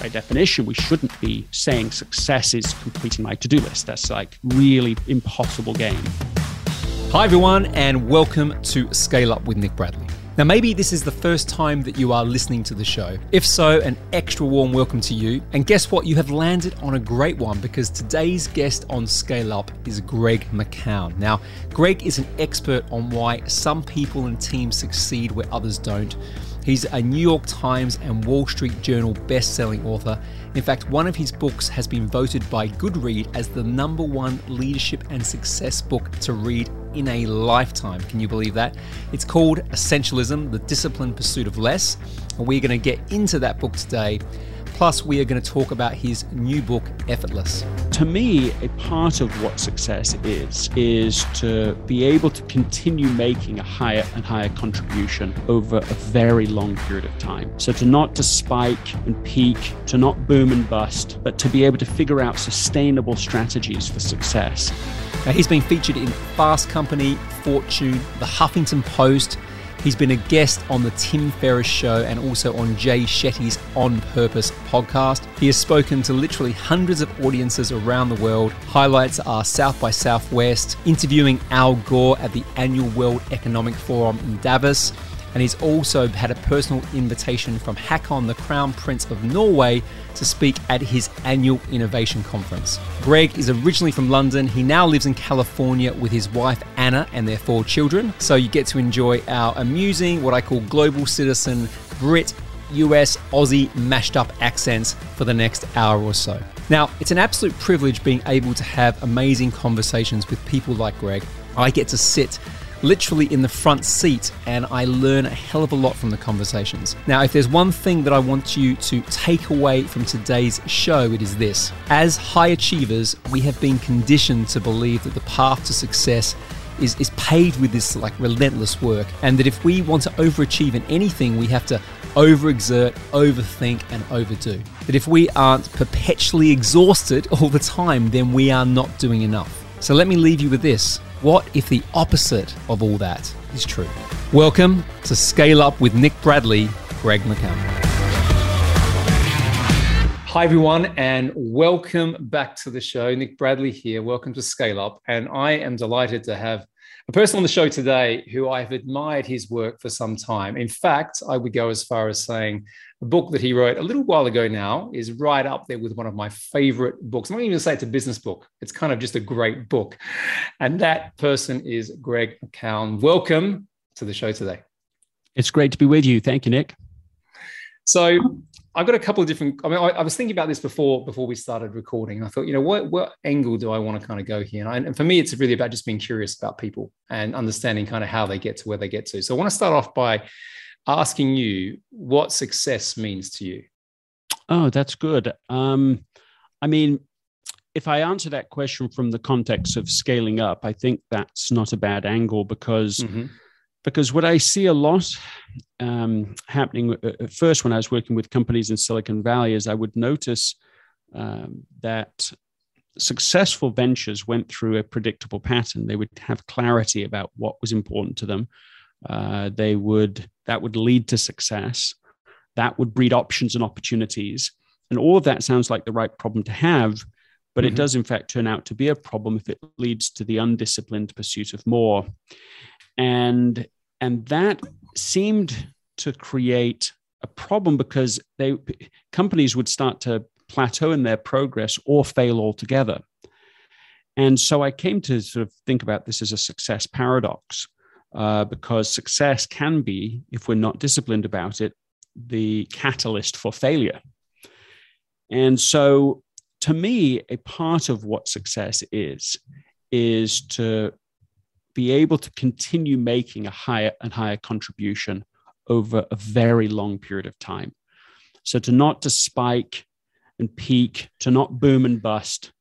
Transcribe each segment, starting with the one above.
by definition, we shouldn't be saying success is completing my to do list. That's like really impossible game. Hi, everyone, and welcome to Scale Up with Nick Bradley. Now, maybe this is the first time that you are listening to the show. If so, an extra warm welcome to you. And guess what? You have landed on a great one because today's guest on Scale Up is Greg McKeown. Now, Greg is an expert on why some people and teams succeed where others don't. He's a New York Times and Wall Street Journal best-selling author. In fact, one of his books has been voted by Goodread as the number one leadership and success book to read in a lifetime. Can you believe that? It's called Essentialism The Disciplined Pursuit of Less. And we're going to get into that book today. Plus, we are going to talk about his new book, Effortless. To me, a part of what success is, is to be able to continue making a higher and higher contribution over a very long period of time. So to not to spike and peak, to not boom and bust, but to be able to figure out sustainable strategies for success. Now, he's been featured in Fast Company, Fortune, The Huffington Post, He's been a guest on the Tim Ferriss Show and also on Jay Shetty's On Purpose podcast. He has spoken to literally hundreds of audiences around the world. Highlights are South by Southwest, interviewing Al Gore at the annual World Economic Forum in Davos, and he's also had a personal invitation from Haakon, the Crown Prince of Norway, to speak at his annual innovation conference. Greg is originally from London. He now lives in California with his wife Anna and their four children. So you get to enjoy our amusing, what I call global citizen, Brit, US, Aussie mashed up accents for the next hour or so. Now, it's an absolute privilege being able to have amazing conversations with people like Greg. I get to sit literally in the front seat and I learn a hell of a lot from the conversations. Now, if there's one thing that I want you to take away from today's show, it is this. As high achievers, we have been conditioned to believe that the path to success is, is paved with this like relentless work and that if we want to overachieve in anything, we have to overexert, overthink, and overdo. That if we aren't perpetually exhausted all the time, then we are not doing enough. So let me leave you with this. What if the opposite of all that is true? Welcome to Scale Up with Nick Bradley, Greg McKeown. Hi, everyone, and welcome back to the show. Nick Bradley here. Welcome to Scale Up. And I am delighted to have a person on the show today who I've admired his work for some time. In fact, I would go as far as saying a book that he wrote a little while ago now is right up there with one of my favorite books. I'm not even going to say it's a business book. It's kind of just a great book. And that person is Greg McKeown. Welcome to the show today. It's great to be with you. Thank you, Nick. So I've got a couple of different. I mean, I, I, was thinking about this before before we started recording. I thought, you know, what what angle do I want to kind of go here? And, I, and, for me, it's really about just being curious about people and understanding kind of how they get to where they get to. So I want to start off by asking you what success means to you. Oh, that's good. Um, I mean, if I answer that question from the context of scaling up, I think that's not a bad angle because mm-hmm. because what I see a lot um, happening uh, at first when I was working with companies in Silicon Valley is I would notice um, that successful ventures went through a predictable pattern. They would have clarity about what was important to them. Uh, they would that would lead to success. That would breed options and opportunities. And all of that sounds like the right problem to have, but mm-hmm. it does in fact turn out to be a problem if it leads to the undisciplined pursuit of more. And and that seemed to create a problem because they companies would start to plateau in their progress or fail altogether. And so I came to sort of think about this as a success paradox uh, because success can be, if we're not disciplined about it, the catalyst for failure. And so, to me, a part of what success is, is to be able to continue making a higher and higher contribution over a very long period of time. So, to not to spike and peak, to not boom and bust,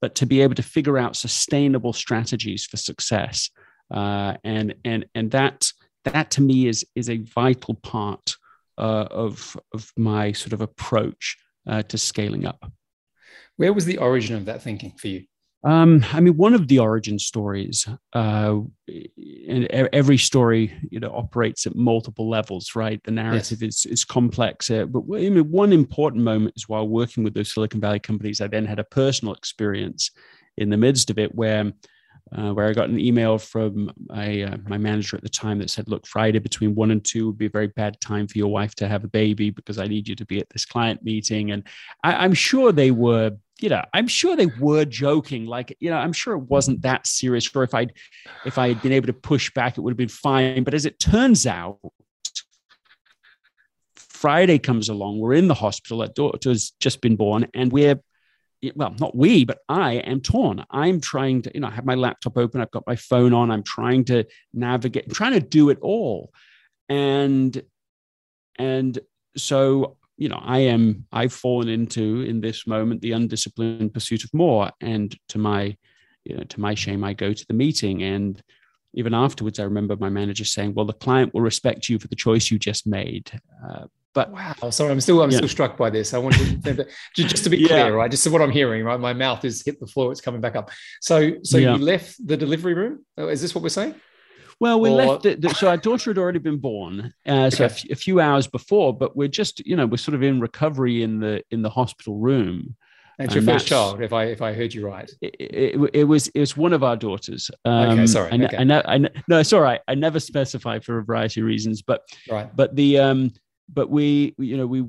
but to be able to figure out sustainable strategies for success uh, and and and that that to me is is a vital part uh, of of my sort of approach uh, to scaling up. Where was the origin of that thinking for you? Um, I mean, one of the origin stories, uh, and every story, you know, operates at multiple levels, right? The narrative yes. is is complex, uh, but I mean, one important moment is while working with those Silicon Valley companies, I then had a personal experience in the midst of it where uh, where I got an email from my, uh, my manager at the time that said, Look, Friday between one and two would be a very bad time for your wife to have a baby because I need you to be at this client meeting. And I, am sure they were, you know, I'm sure they were joking. Like, you know, I'm sure it wasn't that serious. Or if I'd, if I had been able to push back, it would have been fine. But as it turns out, Friday comes along, we're in the hospital, that daughter's just been born, and we're well, not we, but I am torn. I'm trying to, you know, I have my laptop open, I've got my phone on, I'm trying to navigate, I'm trying to do it all. And and so, you know, I am, I've fallen into in this moment the undisciplined pursuit of more. And to my, you know, to my shame, I go to the meeting and even afterwards, I remember my manager saying, "Well, the client will respect you for the choice you just made, uh, but wow, sorry, I'm still I'm yeah. still struck by this. I want to just to be clear, yeah. right? Just to what I'm hearing, right? My mouth is hit the floor; it's coming back up. So, so yeah. you left the delivery room. Oh, is this what we're saying? Well, we or... left it. So our daughter had already been born, uh, so okay. a, f- a few hours before. But we're just, you know, we're sort of in recovery in the in the hospital room. It's your first child, if I if I heard you right. It, it, it was it was one of our daughters. Um, okay, sorry. I, okay. I, I, I, no, it's all right. I never specify for a variety of reasons, but right. But the um, but we you know we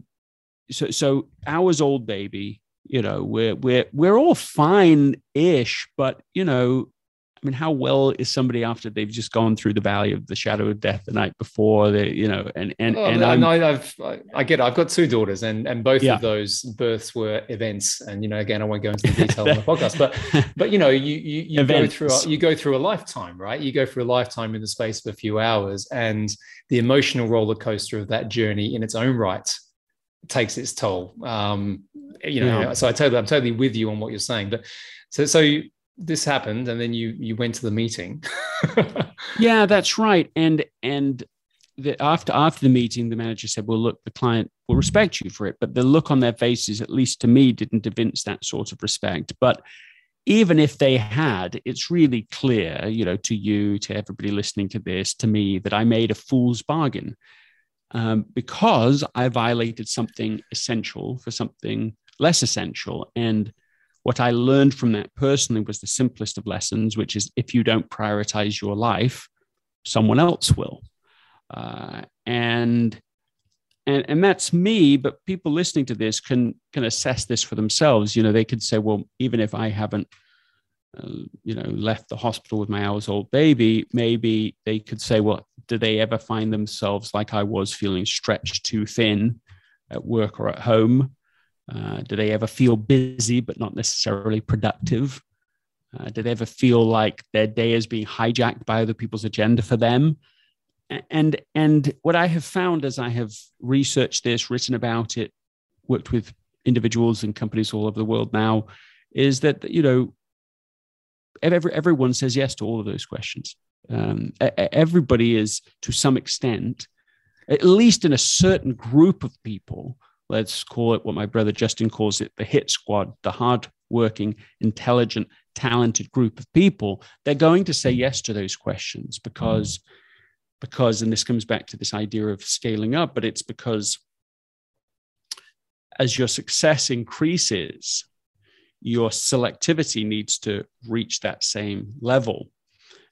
so so hours old baby you know we're we're we're all fine ish but you know I mean, how well is somebody after they've just gone through the valley of the shadow of death the night before? They, you know, and and oh, and I, have I get it. I've got two daughters, and and both yeah. of those births were events. And you know, again, I won't go into the detail on the podcast, but but you know, you you, you go through a, you go through a lifetime, right? You go through a lifetime in the space of a few hours, and the emotional roller coaster of that journey in its own right takes its toll. Um, you know, yeah. so I totally I'm totally with you on what you're saying, but so so this happened and then you you went to the meeting. Yeah that's right. And and the, after after the meeting the manager said well look the client will respect you for it but the look on their faces at least to me didn't evince that sort of respect. But even if they had it's really clear you know to you to everybody listening to this to me that i made a fool's bargain um, because i violated something essential for something less essential. And what I learned from that personally was the simplest of lessons, which is if you don't prioritize your life, someone else will. Uh, and and and that's me but people listening to this can can assess this for themselves you know they could say well even if i haven't uh, you know left the hospital with my hours old baby maybe they could say well do they ever find themselves like i was feeling stretched too thin at work or at home uh, do they ever feel busy but not necessarily productive? Uh, do they ever feel like their day is being hijacked by other people's agenda for them? And and what I have found as I have researched this, written about it, worked with individuals and companies all over the world now, is that you know every, everyone says yes to all of those questions. Um, everybody is to some extent, at least in a certain group of people, let's call it what my brother Justin calls it the hit squad, the hard working, intelligent, talented group of people, they're going to say yes to those questions because, because, and this comes back to this idea of scaling up, but it's because as your success increases, your selectivity needs to reach that same level.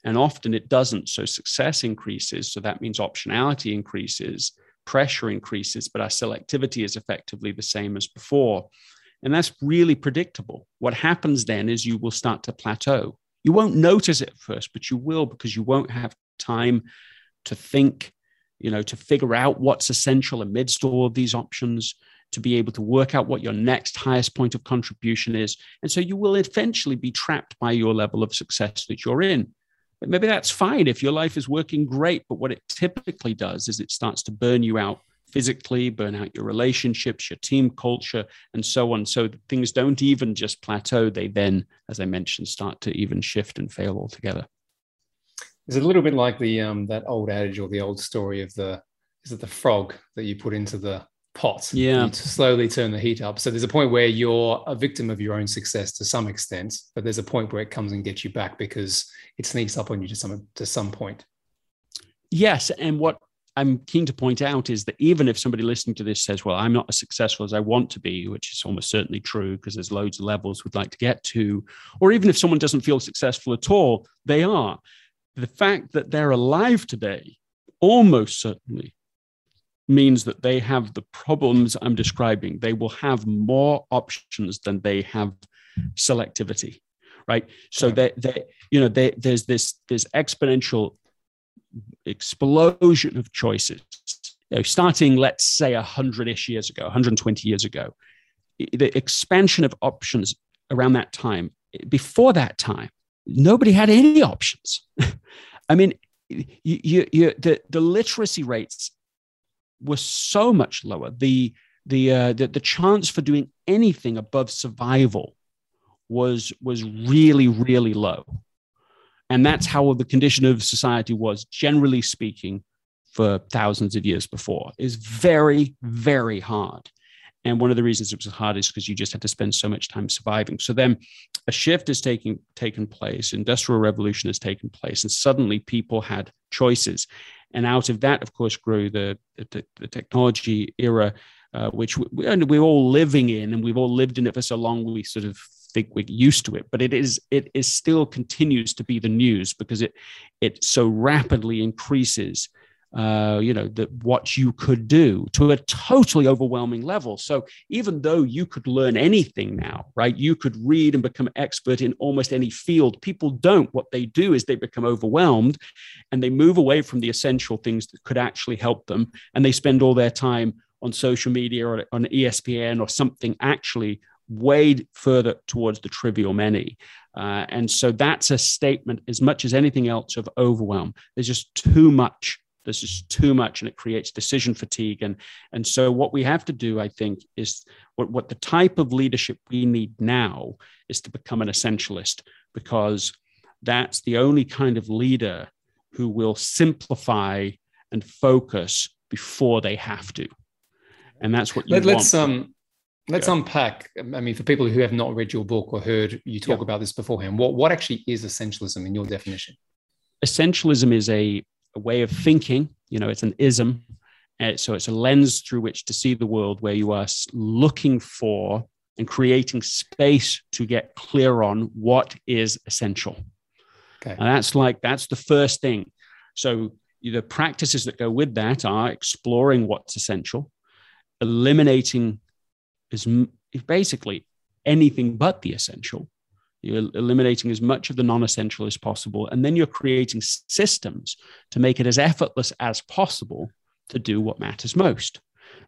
And often it doesn't. So success increases. So that means optionality increases pressure increases, but our selectivity is effectively the same as before. And that's really predictable. What happens then is you will start to plateau. You won't notice it at first, but you will because you won't have time to think, you know, to figure out what's essential amidst all of these options, to be able to work out what your next highest point of contribution is. And so you will eventually be trapped by your level of success that you're in maybe that's fine if your life is working great. But what it typically does is it starts to burn you out physically, burn out your relationships, your team culture, and so on. So things don't even just plateau. They then, as I mentioned, start to even shift and fail altogether. It's a little bit like the um, that old adage or the old story of the is it the frog that you put into the pot. Yeah. You slowly turn the heat up. So there's a point where you're a victim of your own success to some extent, but there's a point where it comes and gets you back because it sneaks up on you to some to some point. Yes, and what I'm keen to point out is that even if somebody listening to this says, "Well, I'm not as successful as I want to be," which is almost certainly true because there's loads of levels we'd like to get to, or even if someone doesn't feel successful at all, they are. The fact that they're alive today almost certainly means that they have the problems I'm describing. They will have more options than they have selectivity, right? So that they, you know, they, there's this this exponential explosion of choices. You know, starting, let's say, 100 ish years ago, 120 years ago, the expansion of options around that time, before that time, nobody had any options. I mean, you, you, you, the, the literacy rates were so much lower. The, the, uh, the, the chance for doing anything above survival was, was really, really low. And that's how the condition of society was, generally speaking, for thousands of years before, is very, very hard. And one of the reasons it was hard is because you just had to spend so much time surviving. So then a shift has taken, taken place, industrial revolution has taken place, and suddenly people had choices. And out of that, of course, grew the, the, the technology era, uh, which we, we're all living in, and we've all lived in it for so long, we sort of think we're used to it. But it is it is still continues to be the news because it it so rapidly increases uh, you know, that what you could do to a totally overwhelming level. So even though you could learn anything now, right, you could read and become expert in almost any field. People don't. What they do is they become overwhelmed and they move away from the essential things that could actually help them. And they spend all their time on social media or on ESPN or something actually way further towards the trivial many. Uh, and so that's a statement, as much as anything else, of overwhelm. There's just too much there's is too much and it creates decision fatigue and and so what we have to do i think is what, what the type of leadership we need now is to become an essentialist because that's the only kind of leader who will simplify and focus before they have to and that's what you Let, want. let's um let's yeah. unpack i mean for people who have not read your book or heard you talk yeah. about this beforehand what what actually is essentialism in your definition essentialism is a a way of thinking. You know, it's an ism. Uh, so it's a lens through which to see the world where you are looking for and creating space to get clear on what is essential. Okay. And that's like, that's the first thing. So the practices that go with that are exploring what's essential, eliminating is basically anything but the essential, you're eliminating as much of the non essential as possible. And then you're creating systems to make it as effortless as possible to do what matters most.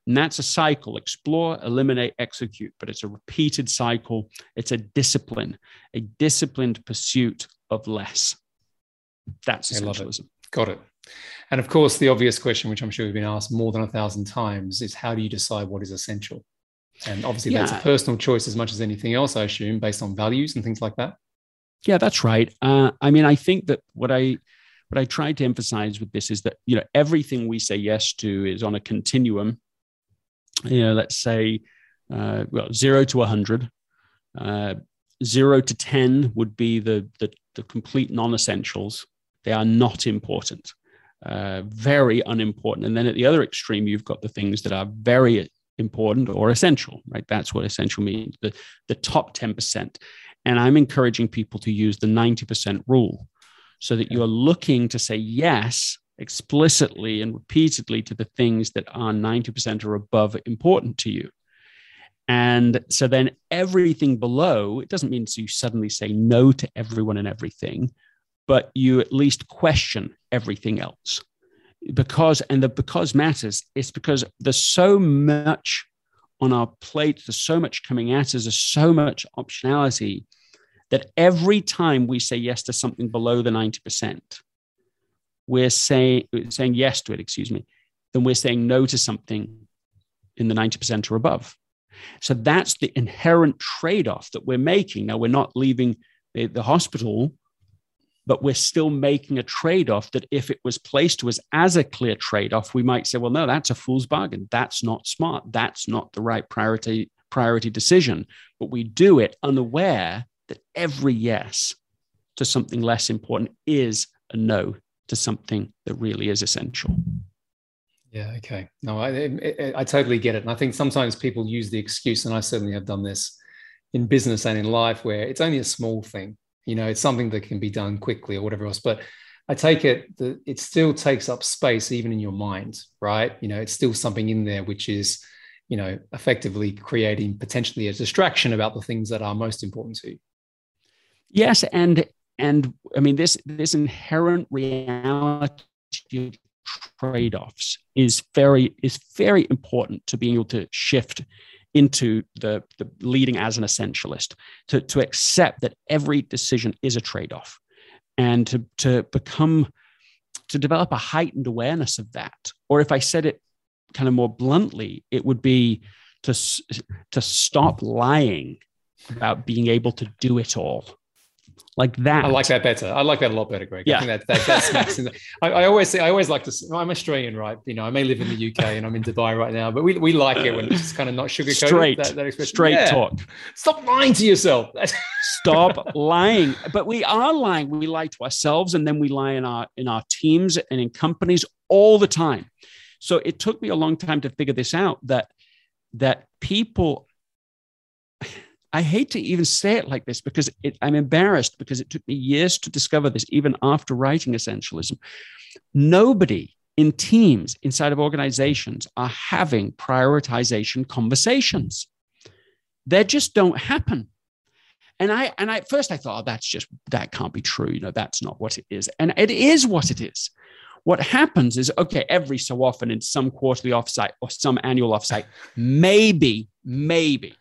And that's a cycle explore, eliminate, execute. But it's a repeated cycle. It's a discipline, a disciplined pursuit of less. That's essentialism. It. Got it. And of course, the obvious question, which I'm sure you've been asked more than a thousand times, is how do you decide what is essential? And obviously, yeah. that's a personal choice as much as anything else, I assume, based on values and things like that. Yeah, that's right. Uh, I mean, I think that what I what I tried to emphasize with this is that you know everything we say yes to is on a continuum. You know, let's say uh, well zero to a hundred. Uh, zero to ten would be the the, the complete non-essentials. They are not important, uh, very unimportant. And then at the other extreme, you've got the things that are very important or essential, right? That's what essential means, the, the top 10%. And I'm encouraging people to use the 90% rule so that you're looking to say yes explicitly and repeatedly to the things that are 90% or above important to you. And so then everything below, it doesn't mean you suddenly say no to everyone and everything, but you at least question everything else because and the because matters it's because there's so much on our plate there's so much coming at us there's so much optionality that every time we say yes to something below the 90% we're saying saying yes to it excuse me then we're saying no to something in the 90% or above. So that's the inherent trade-off that we're making. Now we're not leaving the, the hospital but we're still making a trade off that if it was placed to us as a clear trade off, we might say, well, no, that's a fool's bargain. That's not smart. That's not the right priority, priority decision. But we do it unaware that every yes to something less important is a no to something that really is essential. Yeah. Okay. No, I, I, I totally get it. And I think sometimes people use the excuse, and I certainly have done this in business and in life, where it's only a small thing you know it's something that can be done quickly or whatever else but i take it that it still takes up space even in your mind right? You know it's still something in there which is you know effectively creating potentially a distraction about the things that are most important to you. Yes and and i mean this this inherent reality of trade-offs is very is very important to being able to shift into the, the leading as an essentialist, to, to accept that every decision is a trade off and to, to become, to develop a heightened awareness of that. Or if I said it kind of more bluntly, it would be to, to stop lying about being able to do it all like that. I like that better. I like that a lot better, Greg. Yeah. I think that, that, that smacks in the, I, I, always say, I always like to, I'm Australian, right? You know, I may live in the UK and I'm in Dubai right now, but we, we like it when it's kind of not sugar Straight, that, that straight yeah. talk. Stop lying to yourself. Stop lying. But we are lying. We lie to ourselves and then we lie in our, in our teams and in companies all the time. So it took me a long time to figure this out that, that people I hate to even say it like this because it, I'm embarrassed because it took me years to discover this, even after writing Essentialism. Nobody in teams inside of organizations are having prioritization conversations. They just don't happen. And I and I at first I thought oh, that's just that can't be true. You know, that's not what it is. And it is what it is. What happens is okay, every so often in some quarterly offsite or some annual offsite, maybe, maybe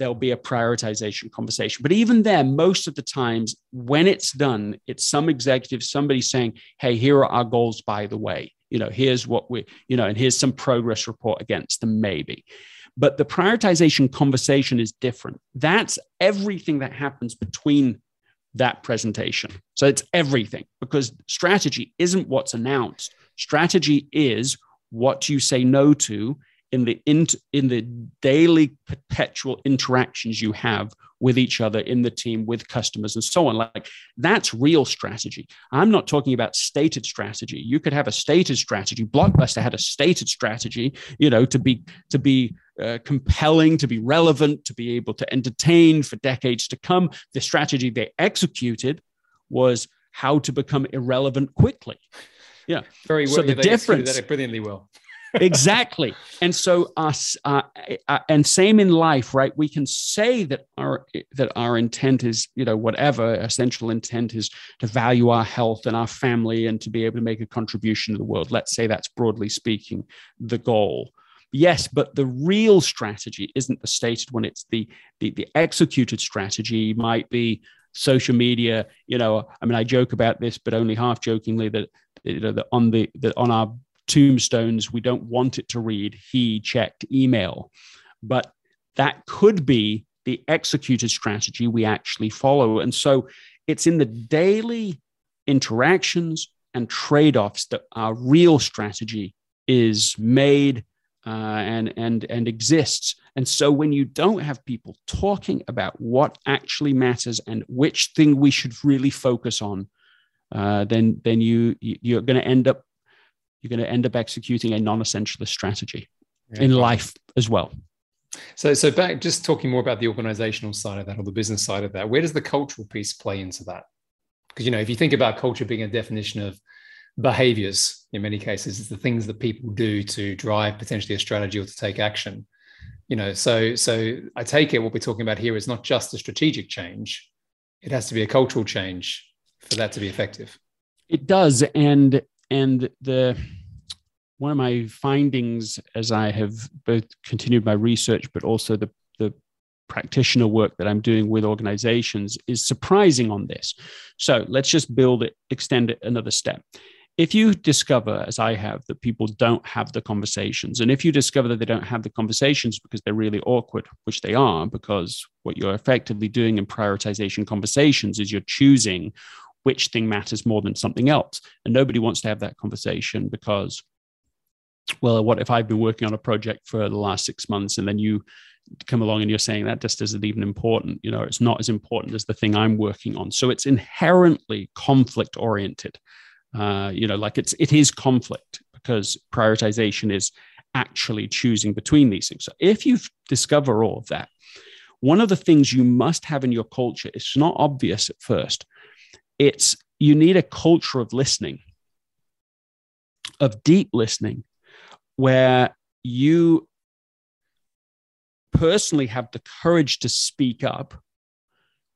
there'll be a prioritization conversation. But even there, most of the times when it's done, it's some executive, somebody saying, hey, here are our goals, by the way. You know, here's what we, you know, and here's some progress report against them, maybe. But the prioritization conversation is different. That's everything that happens between that presentation. So it's everything because strategy isn't what's announced. Strategy is what you say no to in the in, in the daily perpetual interactions you have with each other in the team with customers and so on. Like that's real strategy. I'm not talking about stated strategy. You could have a stated strategy. Blockbuster had a stated strategy you know to be to be uh, compelling to be relevant to be able to entertain for decades to come. The strategy they executed was how to become irrelevant quickly. Yeah. Very well so the difference that brilliantly well exactly. And so us, uh, uh, and same in life, right? We can say that our that our intent is, you know, whatever essential intent is to value our health and our family and to be able to make a contribution to the world. Let's say that's broadly speaking the goal. Yes, but the real strategy isn't the stated one. It's the the, the executed strategy might be social media. You know, I mean, I joke about this, but only half jokingly that you know, that on the that on our tombstones, we don't want it to read, he checked email. But that could be the executed strategy we actually follow. And so it's in the daily interactions and trade offs that our real strategy is made uh, and, and, and exists. And so when you don't have people talking about what actually matters and which thing we should really focus on, uh, then, then you, you're going to end up you're going to end up executing a non-essentialist strategy yeah. in life as well. So, so back just talking more about the organizational side of that or the business side of that, where does the cultural piece play into that? Because you know, if you think about culture being a definition of behaviors, in many cases, it's the things that people do to drive potentially a strategy or to take action. You know, so so I take it what we're talking about here is not just a strategic change; it has to be a cultural change for that to be effective. It does, and and the one of my findings as I have both continued my research, but also the, the practitioner work that I'm doing with organizations is surprising on this. So let's just build it, extend it another step. If you discover, as I have, that people don't have the conversations, and if you discover that they don't have the conversations because they're really awkward, which they are, because what you're effectively doing in prioritization conversations is you're choosing which thing matters more than something else. And nobody wants to have that conversation because, well, what if I've been working on a project for the last six months and then you come along and you're saying that just isn't even important? You know, it's not as important as the thing I'm working on. So it's inherently conflict oriented. Uh, you know, like it's it is conflict because prioritization is actually choosing between these things. So if you discover all of that, one of the things you must have in your culture, it's not obvious at first, it's you need a culture of listening, of deep listening, where you personally have the courage to speak up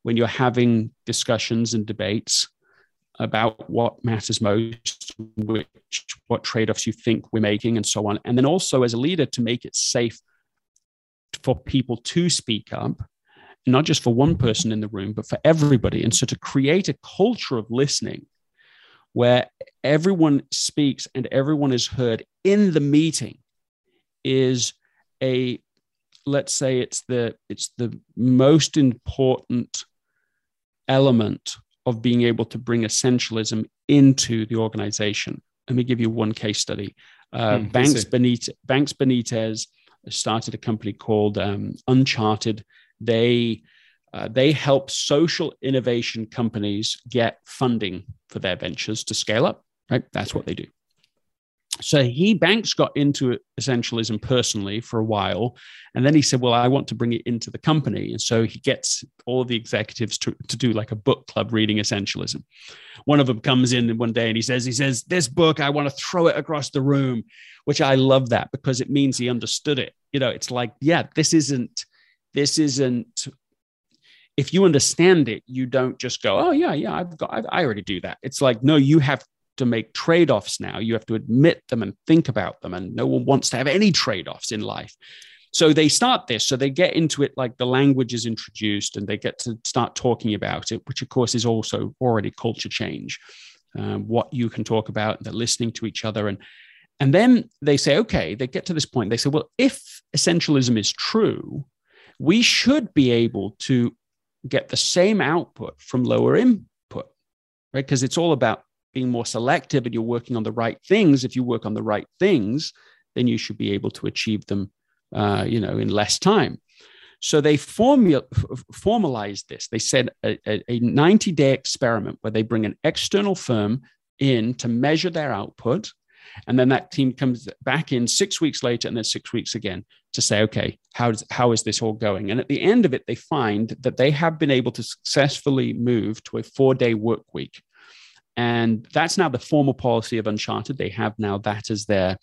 when you're having discussions and debates about what matters most, which what trade-offs you think we're making, and so on. And then also as a leader to make it safe for people to speak up, not just for one person in the room, but for everybody. And so to create a culture of listening where everyone speaks and everyone is heard in the meeting is a let's say it's the it's the most important element of being able to bring essentialism into the organization. Let me give you one case study. Uh, hmm, Banks, Benitez, Banks Benitez started a company called um, Uncharted. They uh, they help social innovation companies get funding for their ventures to scale up. Right, that's what they do. So he banks got into essentialism personally for a while and then he said well i want to bring it into the company. And so he gets all the executives to, to do like a book club reading essentialism. One of them comes in one day and he says he says this book i want to throw it across the room which i love that because it means he understood it. You know it's like yeah this isn't this isn't if you understand it, you don't just go, "Oh yeah, yeah, I've got, I, I already do that." It's like, no, you have to make trade offs now. You have to admit them and think about them. And no one wants to have any trade offs in life. So they start this. So they get into it like the language is introduced and they get to start talking about it, which of course is also already culture change. Um, what you can talk about, they're listening to each other. And, and then they say, okay, they get to this point. They say, well, if essentialism is true, we should be able to get the same output from lower input, right? Because it's all about being more selective and you're working on the right things, if you work on the right things, then you should be able to achieve them, uh, you know, in less time. So they formula, formalized this. They said a, a 90 day experiment where they bring an external firm in to measure their output. And then that team comes back in six weeks later and then six weeks again to say, okay, how, does, how is this all going? And at the end of it, they find that they have been able to successfully move to a four day work week and that's now the formal policy of Uncharted. They have now that as their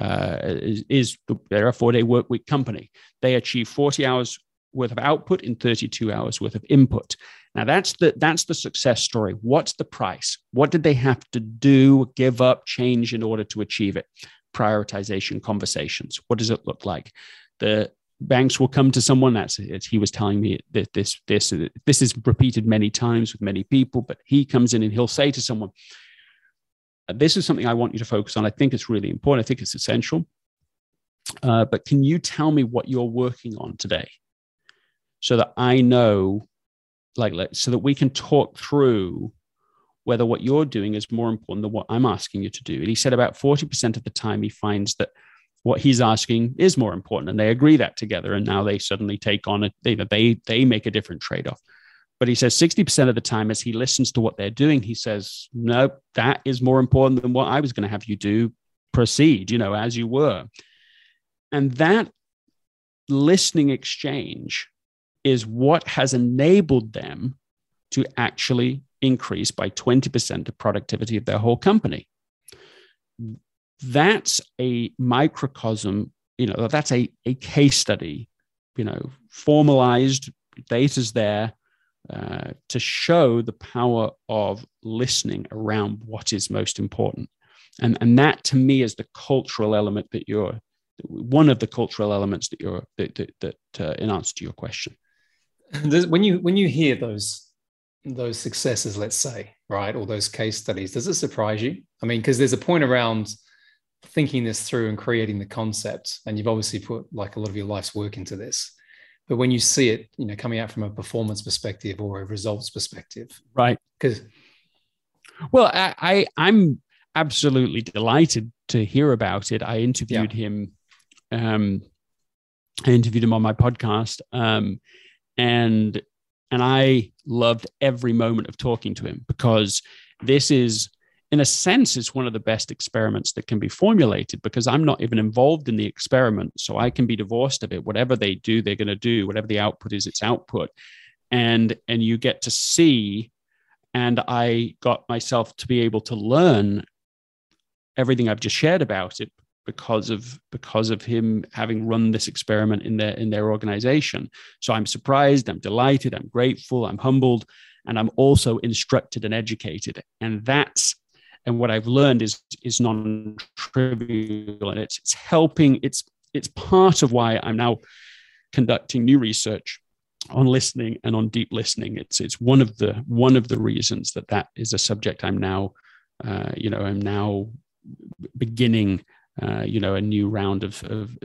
uh, is, is they're a four day work week company. They achieve 40 hours worth of output in 32 hours worth of input. Now that's the that's the success story. What's the price? What did they have to do, give up, change in order to achieve it? Prioritization conversations. What does it look like? The banks will come to someone that's he was telling me that this this this is repeated many times with many people but he comes in and he'll say to someone this is something i want you to focus on i think it's really important i think it's essential uh, but can you tell me what you're working on today so that i know like so that we can talk through whether what you're doing is more important than what i'm asking you to do. And he said about 40% of the time he finds that what he's asking is more important and they agree that together and now they suddenly take on it they they, they make a different trade-off. But he says 60% of the time as he listens to what they're doing he says no that is more important than what i was going to have you do. Proceed you know as you were. And that listening exchange is what has enabled them to actually increase by 20% the productivity of their whole company that's a microcosm, you know, that's a, a case study, you know, formalized, data's there uh, to show the power of listening around what is most important. And, and that to me is the cultural element that you're, one of the cultural elements that you're, that, that, that uh, in answer to your question. When you, when you hear those those successes, let's say, right, or those case studies, does it surprise you? I mean, because there's a point around thinking this through and creating the concept and you've obviously put like a lot of your life's work into this but when you see it you know coming out from a performance perspective or a results perspective right because Well, I, I am absolutely delighted to hear about it. I interviewed yeah. him. Um, I interviewed him on my podcast, um, and and I loved every moment of talking to him because this is in a sense, it's one of the best experiments that can be formulated because I'm not even involved in the experiment. So I can be divorced of it. Whatever they do, they're going to do. Whatever the output is, it's output. And and you get to see, and I got myself to be able to learn everything I've just shared about it because of because of him having run this experiment in their in their organization. So I'm surprised, I'm delighted, I'm grateful, I'm humbled, and I'm also instructed and educated. And that's and what I've learned is is non-trivial, and it's it's helping. It's it's part of why I'm now conducting new research on listening and on deep listening. It's it's one of the one of the reasons that that is a subject I'm now, uh, you know, I'm now beginning, uh, you know, a new round of, of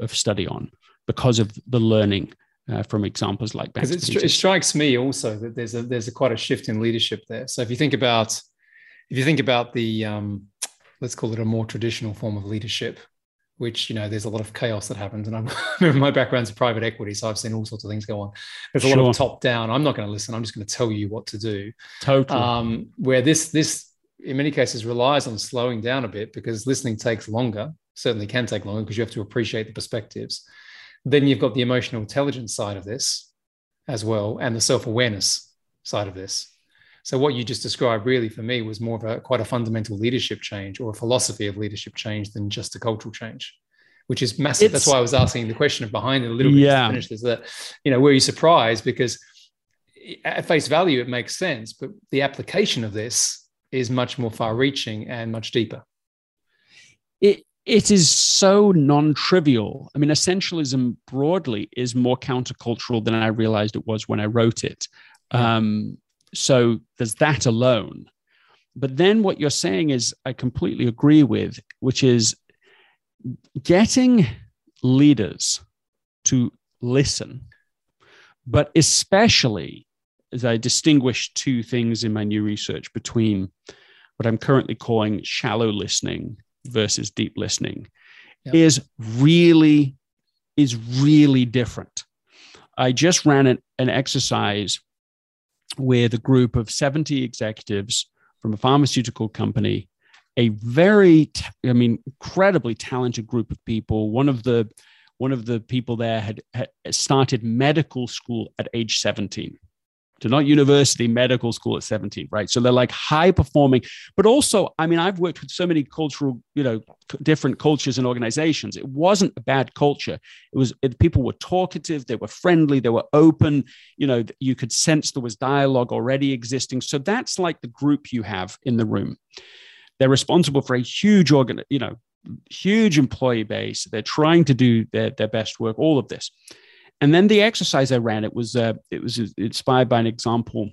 of study on because of the learning uh, from examples like because it, it, strikes me also that there's a there's a quite a shift in leadership there. So if you think about if you think about the um, let's call it a more traditional form of leadership which you know there's a lot of chaos that happens. And i'm my background's private equity so i've seen all sorts of things go on. There's a sure. lot of top down. I'm not going to listen. I'm just going to tell you what to do. Totally. Um, where this this in many cases relies on slowing down a bit because listening takes longer certainly can take longer because you have to appreciate the perspectives then you've got the emotional intelligence side of this as well and the self-awareness side of this so what you just described really for me was more of a quite a fundamental leadership change or a philosophy of leadership change than just a cultural change, which is massive. It's, That's why I was asking the question of behind it a little bit yeah. to finish this. That you know, were you surprised because eh, at face value it makes sense, but the application of this is much more far-reaching and much deeper. It it is so non-trivial. I mean, essentialism broadly is more countercultural than I realized it was when I wrote it. Um, so there's that alone. But then what you're saying is, I completely agree with, which is getting leaders to listen, but especially as I distinguish two things in my new research between what I'm currently calling shallow listening versus deep listening yep. is really is really different. I just ran an, an exercise with a group of 70 executives from a pharmaceutical company, a very, I mean, incredibly talented group of people. One of the one of the people there had, had started medical school at age 17 to not university, medical school at 17, right? So they're like high performing, but also, I mean, I've worked with so many cultural, you know, different cultures and organizations. It wasn't a bad culture. It was, it, people were talkative, they were friendly, they were open, you know, you could sense there was dialogue already existing. So that's like the group you have in the room. They're responsible for a huge organ, you know, huge employee base. They're trying to do their, their best work, all of this. And then the exercise I ran, it was uh, it was inspired by an example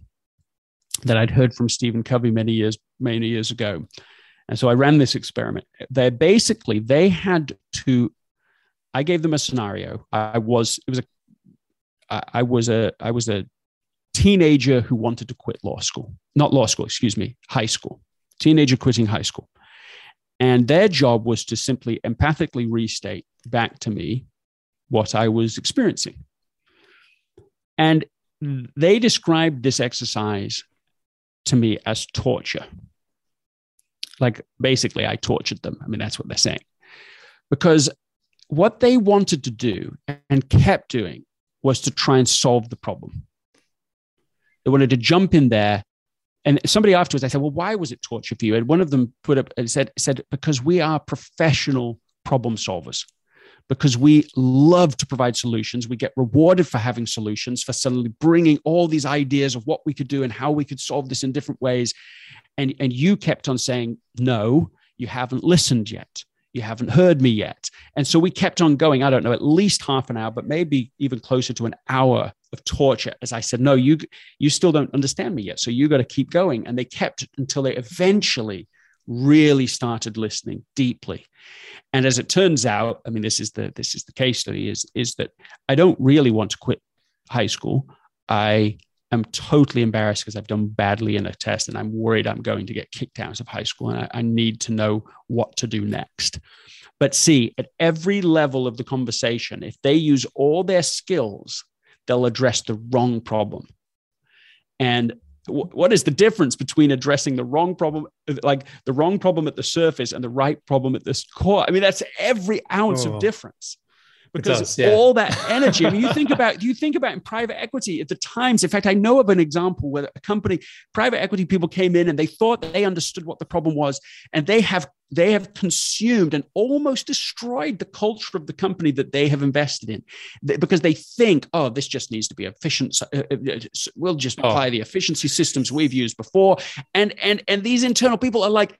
that I'd heard from Stephen Covey many years many years ago. And so I ran this experiment. They basically they had to. I gave them a scenario. I was it was a I was a I was a teenager who wanted to quit law school, not law school, excuse me, high school. Teenager quitting high school. And their job was to simply empathically restate back to me what I was experiencing. And they described this exercise to me as torture. Like basically, I tortured them. I mean, that's what they're saying. Because what they wanted to do and kept doing was to try and solve the problem. They wanted to jump in there. And somebody afterwards, I said, Well, why was it torture for you? And one of them put up and said, said Because we are professional problem solvers because we love to provide solutions. We get rewarded for having solutions, for suddenly bringing all these ideas of what we could do and how we could solve this in different ways. And, and you kept on saying, no, you haven't listened yet. You haven't heard me yet. And so we kept on going, I don't know, at least half an hour, but maybe even closer to an hour of torture. As I said, no, you, you still don't understand me yet. So you got to keep going. And they kept until they eventually really started listening deeply. And as it turns out, I mean, this is the this is the case study is is that I don't really want to quit high school. I I'm totally embarrassed because I've done badly in a test and I'm worried I'm going to get kicked out of high school and I, I need to know what to do next. But see, at every level of the conversation, if they use all their skills, they'll address the wrong problem. And what is the difference between addressing the wrong problem like the wrong problem at the surface and the right problem at the core i mean that's every ounce oh. of difference because does, yeah. all that energy. I mean, you think about you think about in private equity at the times. In fact, I know of an example where a company, private equity people came in and they thought they understood what the problem was, and they have they have consumed and almost destroyed the culture of the company that they have invested in because they think, oh, this just needs to be efficient. Uh, uh, we'll just apply oh. the efficiency systems we've used before, and and and these internal people are like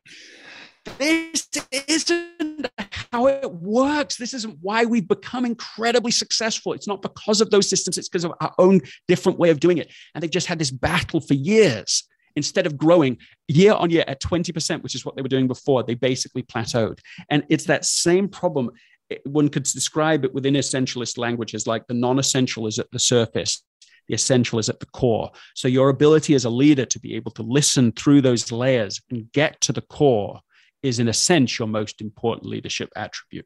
this isn't how it works. This isn't why we've become incredibly successful. It's not because of those systems, it's because of our own different way of doing it. And they've just had this battle for years. Instead of growing year on year at 20%, which is what they were doing before, they basically plateaued. And it's that same problem. One could describe it within essentialist languages like the non essential is at the surface, the essential is at the core. So, your ability as a leader to be able to listen through those layers and get to the core is in a sense your most important leadership attribute.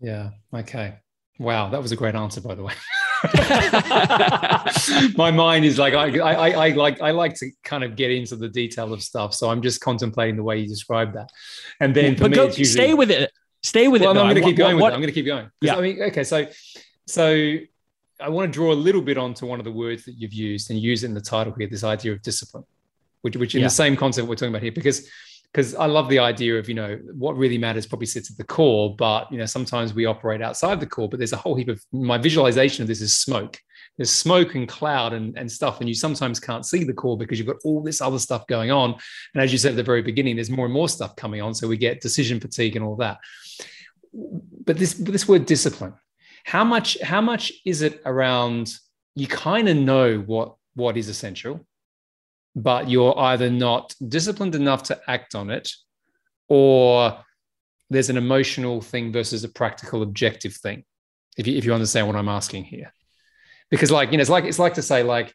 Yeah. Okay. Wow, that was a great answer, by the way. My mind is like I, I, I like I like to kind of get into the detail of stuff, so I'm just contemplating the way you described that, and then for but me, go, usually, stay with it. Stay with well, it. I'm going to keep going what, with it. I'm going to keep going. Yeah. I mean, okay, so so I want to draw a little bit onto one of the words that you've used and use it in the title here. This idea of discipline, which which in yeah. the same concept we're talking about here, because because I love the idea of you know what really matters probably sits at the core, but you know sometimes we operate outside the core. But there's a whole heap of my visualization of this is smoke. There's smoke and cloud and, and stuff, and you sometimes can't see the core because you've got all this other stuff going on. And as you said at the very beginning, there's more and more stuff coming on, so we get decision fatigue and all that. But this this word discipline, how much how much is it around? You kind of know what what is essential but you're either not disciplined enough to act on it or there's an emotional thing versus a practical objective thing if you, if you understand what i'm asking here. Because like you know it's like it's like to say like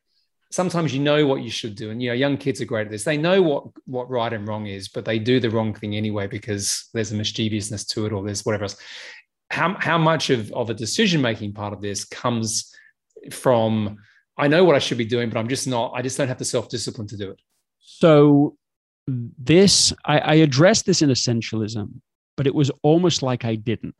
sometimes you know what you should do and you know young kids are great at this. They know what what right and wrong is but they do the wrong thing anyway because there's a mischievousness to it or there's whatever else. How, how much of, of a decision making part of this comes from I know what I should be doing, but I'm just not, I just don't have the self discipline to do it. So, this, I, I, addressed this in essentialism, but it was almost like I didn't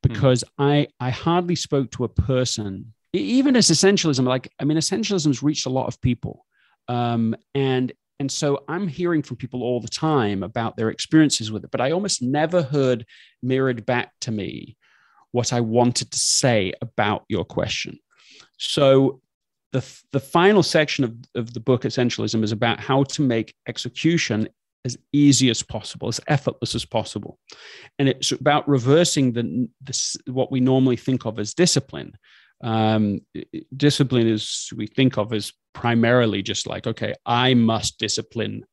because mm. I, I hardly spoke to a person, even as essentialism, like, I mean, essentialism's reached a lot of people. Um, and and so I'm hearing from people all the time about their experiences with it, but I almost never heard mirrored back to me what I wanted to say about your question. So the, the final section of, of the book, Essentialism, is about how to make execution as easy as possible, as effortless as possible. And it's about reversing the, the what we normally think of as discipline. Um, discipline is we think of as primarily just like, okay, I must discipline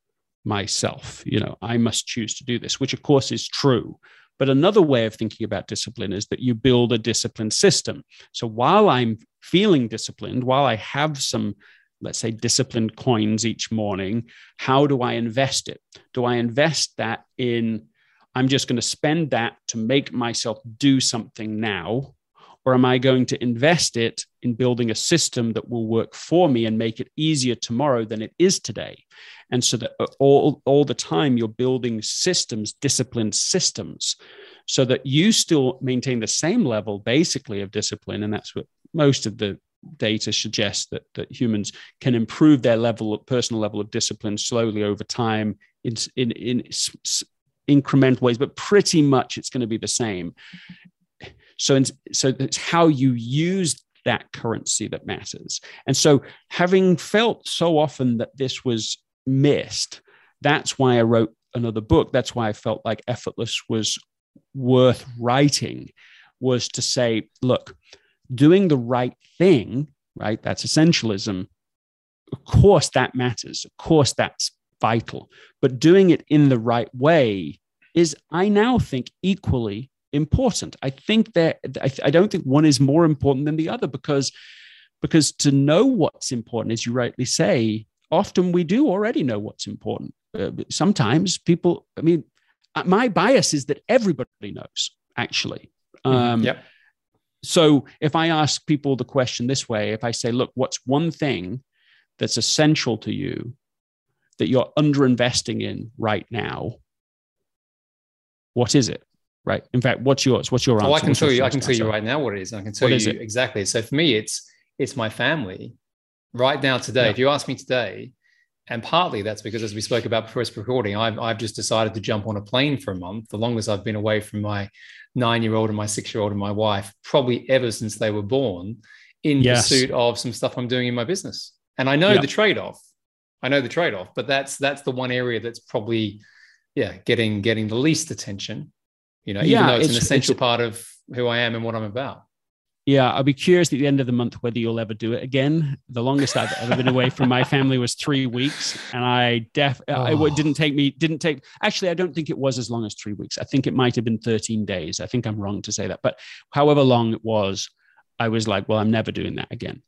myself. You know, I must choose to do this, which of course is true. But another way of thinking about discipline is that you build a discipline system. So while I'm feeling disciplined, while I have some, let's say, disciplined coins each morning, how do I invest it? Do I invest that in, I'm just going to spend that to make myself do something now? Or am I going to invest it in building a system that will work for me and make it easier tomorrow than it is today? And so that uh, all, all the time you're building systems, disciplined systems, so that you still maintain the same level basically of discipline. And that's what most of the data suggests that, that humans can improve their level of personal level of discipline slowly over time in, in, in incremental ways, but pretty much it's going to be the same. So, so it's how you use that currency that matters. And so, having felt so often that this was missed, that's why I wrote another book. That's why I felt like Effortless was worth writing, was to say, look, doing the right thing, right? That's essentialism. Of course, that matters. Of course, that's vital. But doing it in the right way is, I now think, equally important. I think that I, I don't think one is more important than the other because because to know what's important, as you rightly say, often we do already know what's important. Uh, sometimes people, I mean, uh, my bias is that everybody knows actually. Mm-hmm. Um, yep. So if I ask people the question this way, if I say, look, what's one thing that's essential to you that you're underinvesting in right now? What is it? Right. In fact, what's yours? What's your answer? Oh, I can what's tell you. I can tell you right now what it is. I can tell what you exactly. So for me, it's it's my family. Right now, today, yeah. if you ask me today, and partly that's because, as we spoke about before this recording, I've, I've just decided to jump on a plane for a month, the longest I've been away from my nine year old and my six year old and my wife, probably ever since they were born, in yes. pursuit of some stuff I'm doing in my business. And I know yep. the trade off. I know the trade off, but that's that's the one area that's probably, yeah, getting getting the least attention. You know, even yeah, though it's, it's an essential it's, part of who I am and what I'm about yeah, I'll be curious at the end of the month whether you'll ever do it again. The longest I've ever been away from my family was three weeks, and I def uh, oh. it didn't take me didn't take. Actually, I don't think it was as long as three weeks. I think it might have been thirteen days. I think I'm wrong to say that, but however long it was, I was like, well, I'm never doing that again.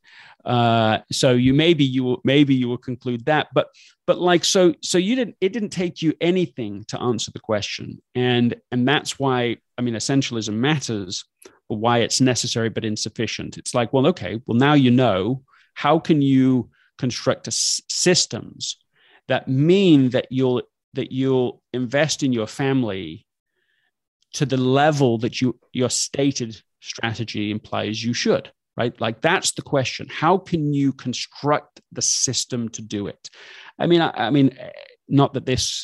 Uh, so you maybe you will maybe you will conclude that, but but like so so you didn't it didn't take you anything to answer the question, and and that's why I mean essentialism matters why it's necessary but insufficient. It's like, well, okay, well, now you know. How can you construct systems that mean that you'll that you'll invest in your family to the level that you your stated strategy implies you should? Right, like that's the question. How can you construct the system to do it? I mean, I, I mean, not that this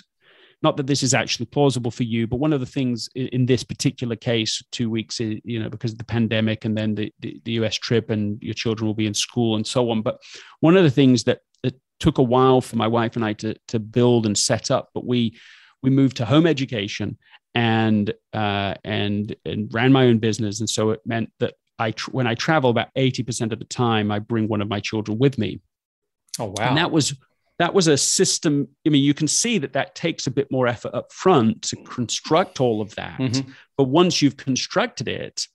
not that this is actually plausible for you, but one of the things in this particular case, two weeks, you know, because of the pandemic and then the, the, the US trip and your children will be in school and so on. But one of the things that, it took a while for my wife and I to, to build and set up, but we, we moved to home education and, uh, and, and ran my own business. And so it meant that I, tr- when I travel about 80% of the time, I bring one of my children with me. Oh, wow. And that was that was a system. I mean, you can see that that takes a bit more effort up front to construct all of that. Mm-hmm. But once you've constructed it,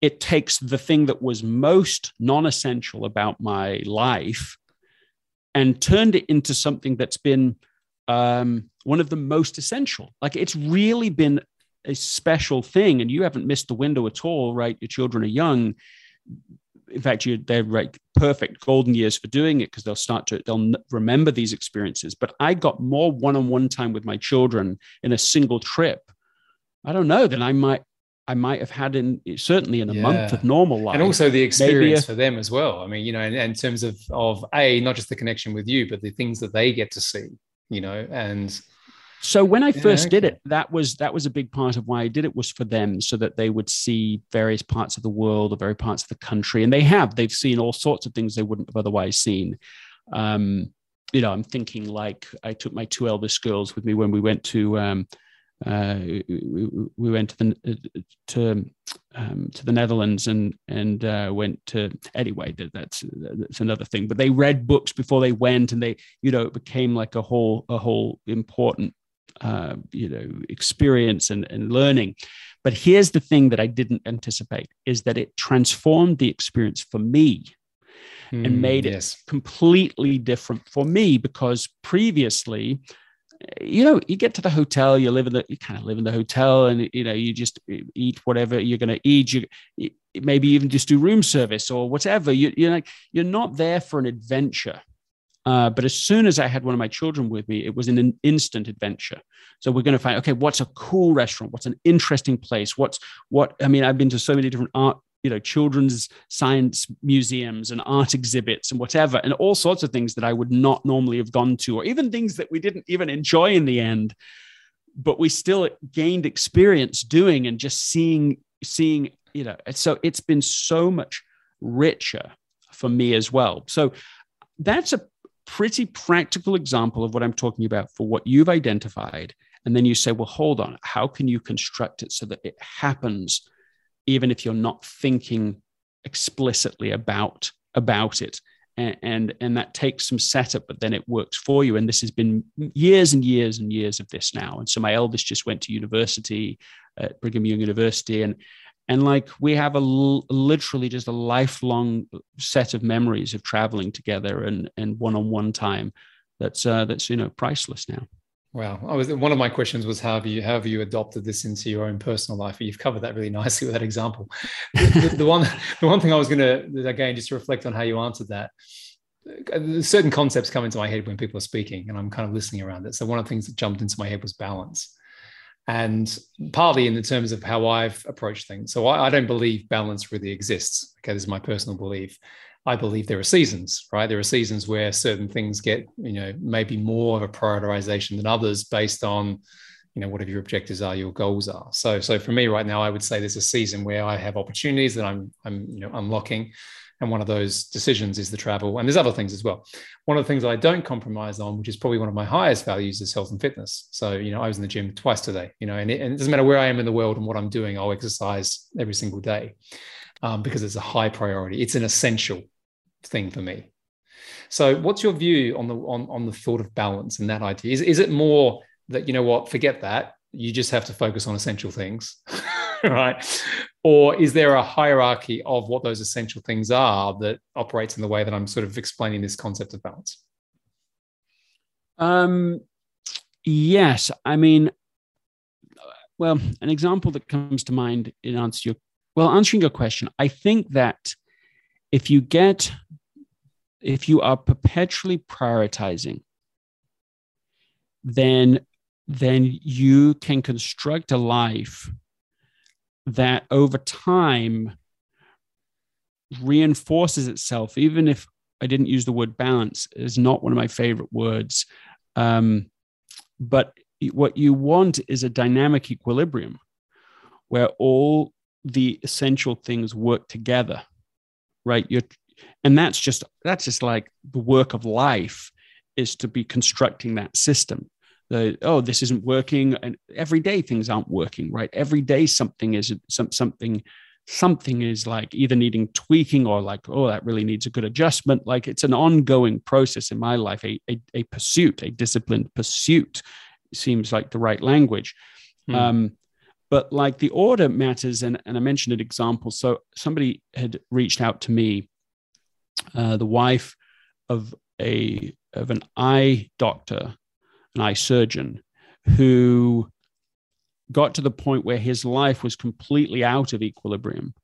it takes the thing that was most non essential about my life and turned it into something that's been um, one of the most essential. Like it's really been a special thing, and you haven't missed the window at all, right? Your children are young in fact, you, they're like perfect golden years for doing it because they'll start to they'll remember these experiences. But I got more one-on-one time with my children in a single trip. I don't know than I might I might have had in certainly in a yeah. month of normal life, and also the experience a, for them as well. I mean, you know, in, in terms of of a not just the connection with you, but the things that they get to see. You know, and so when I first yeah, okay. did it, that was that was a big part of why I did it was for them, so that they would see various parts of the world or various parts of the country, and they have. They've seen all sorts of things they wouldn't have otherwise seen. Um, you know, I'm thinking like I took my two eldest girls with me when we went to um, uh, we, we, went to the to um, to the Netherlands and and uh, went to anyway. That, That's that's another thing. But they read books before they went, and they you know it became like a whole a whole important uh, you know experience and, and learning. But here's the thing that i didn't anticipate is that it transformed the experience for me mm, and hmm, made yes. it completely different for me because previously you know you get to the hotel you live in the you kind of live in the hotel and you know you just eat whatever you're going to eat you maybe even just do room service or whatever. You, you're like you're not there for an adventure uh, but as soon as I had one of my children with me, it was an instant adventure. So we're going to find, okay, what's a cool restaurant? What's an interesting place? What's what? I mean, I've been to so many different art, you know, children's science museums and art exhibits and whatever, and all sorts of things that I would not normally have gone to, or even things that we didn't even enjoy in the end, but we still gained experience doing and just seeing, seeing, you know. So it's been so much richer for me as well. So that's a pretty practical example of what I'm talking about for what you've identified. And then you say, well, hold on, how can you construct it so that it happens even if you're not thinking explicitly about about it? And, and, and that takes some setup, but then it works for you. And this has been years and years and years of this now. And so my eldest just went to university at Brigham Young University, and and like we have a literally just a lifelong set of memories of traveling together and and one-on-one time that's uh, that's you know priceless now Wow, I was one of my questions was how have you how have you adopted this into your own personal life? You've covered that really nicely with that example. the, the, the, one the one thing I was going to again just to reflect on how you answered that. Uh, certain concepts come into my head when people are speaking, and I'm kind of listening around it. So one of the things that jumped into my head was balance, and partly in the terms of how I've approached things. So I, I don't believe balance really exists. Okay, this is my personal belief. I believe there are seasons, right? There are seasons where certain things get, you know, maybe more of a prioritization than others based on, you know, whatever your objectives are, your goals are. So, so for me right now, I would say there's a season where I have opportunities that I'm, I'm, you know, unlocking, and one of those decisions is the travel. And there's other things as well. One of the things I don't compromise on, which is probably one of my highest values, is health and fitness. So, you know, I was in the gym twice today, you know, and it, and it doesn't matter where I am in the world and what I'm doing, I'll exercise every single day. Um, because it's a high priority. It's an essential thing for me. So, what's your view on the on, on the thought of balance and that idea? Is, is it more that you know what, forget that, you just have to focus on essential things, right? Or is there a hierarchy of what those essential things are that operates in the way that I'm sort of explaining this concept of balance? Um, yes, I mean, well, an example that comes to mind in answer to your well, answering your question, I think that if you get if you are perpetually prioritizing then then you can construct a life that over time reinforces itself even if i didn't use the word balance is not one of my favorite words. Um, but what you want is a dynamic equilibrium where all the essential things work together right? You're and that's just that's just like the work of life is to be constructing that system the oh this isn't working and every day things aren't working right? Every day something is some, something something is like either needing tweaking or like oh that really needs a good adjustment. Like it's an ongoing process in my life a, a, a pursuit a disciplined pursuit seems like the right language. Hmm. um, but like the order matters and, and i mentioned an example. So somebody had reached out to me uh, the wife of a of an eye doctor an eye surgeon who got to the point where his life was completely out of equilibrium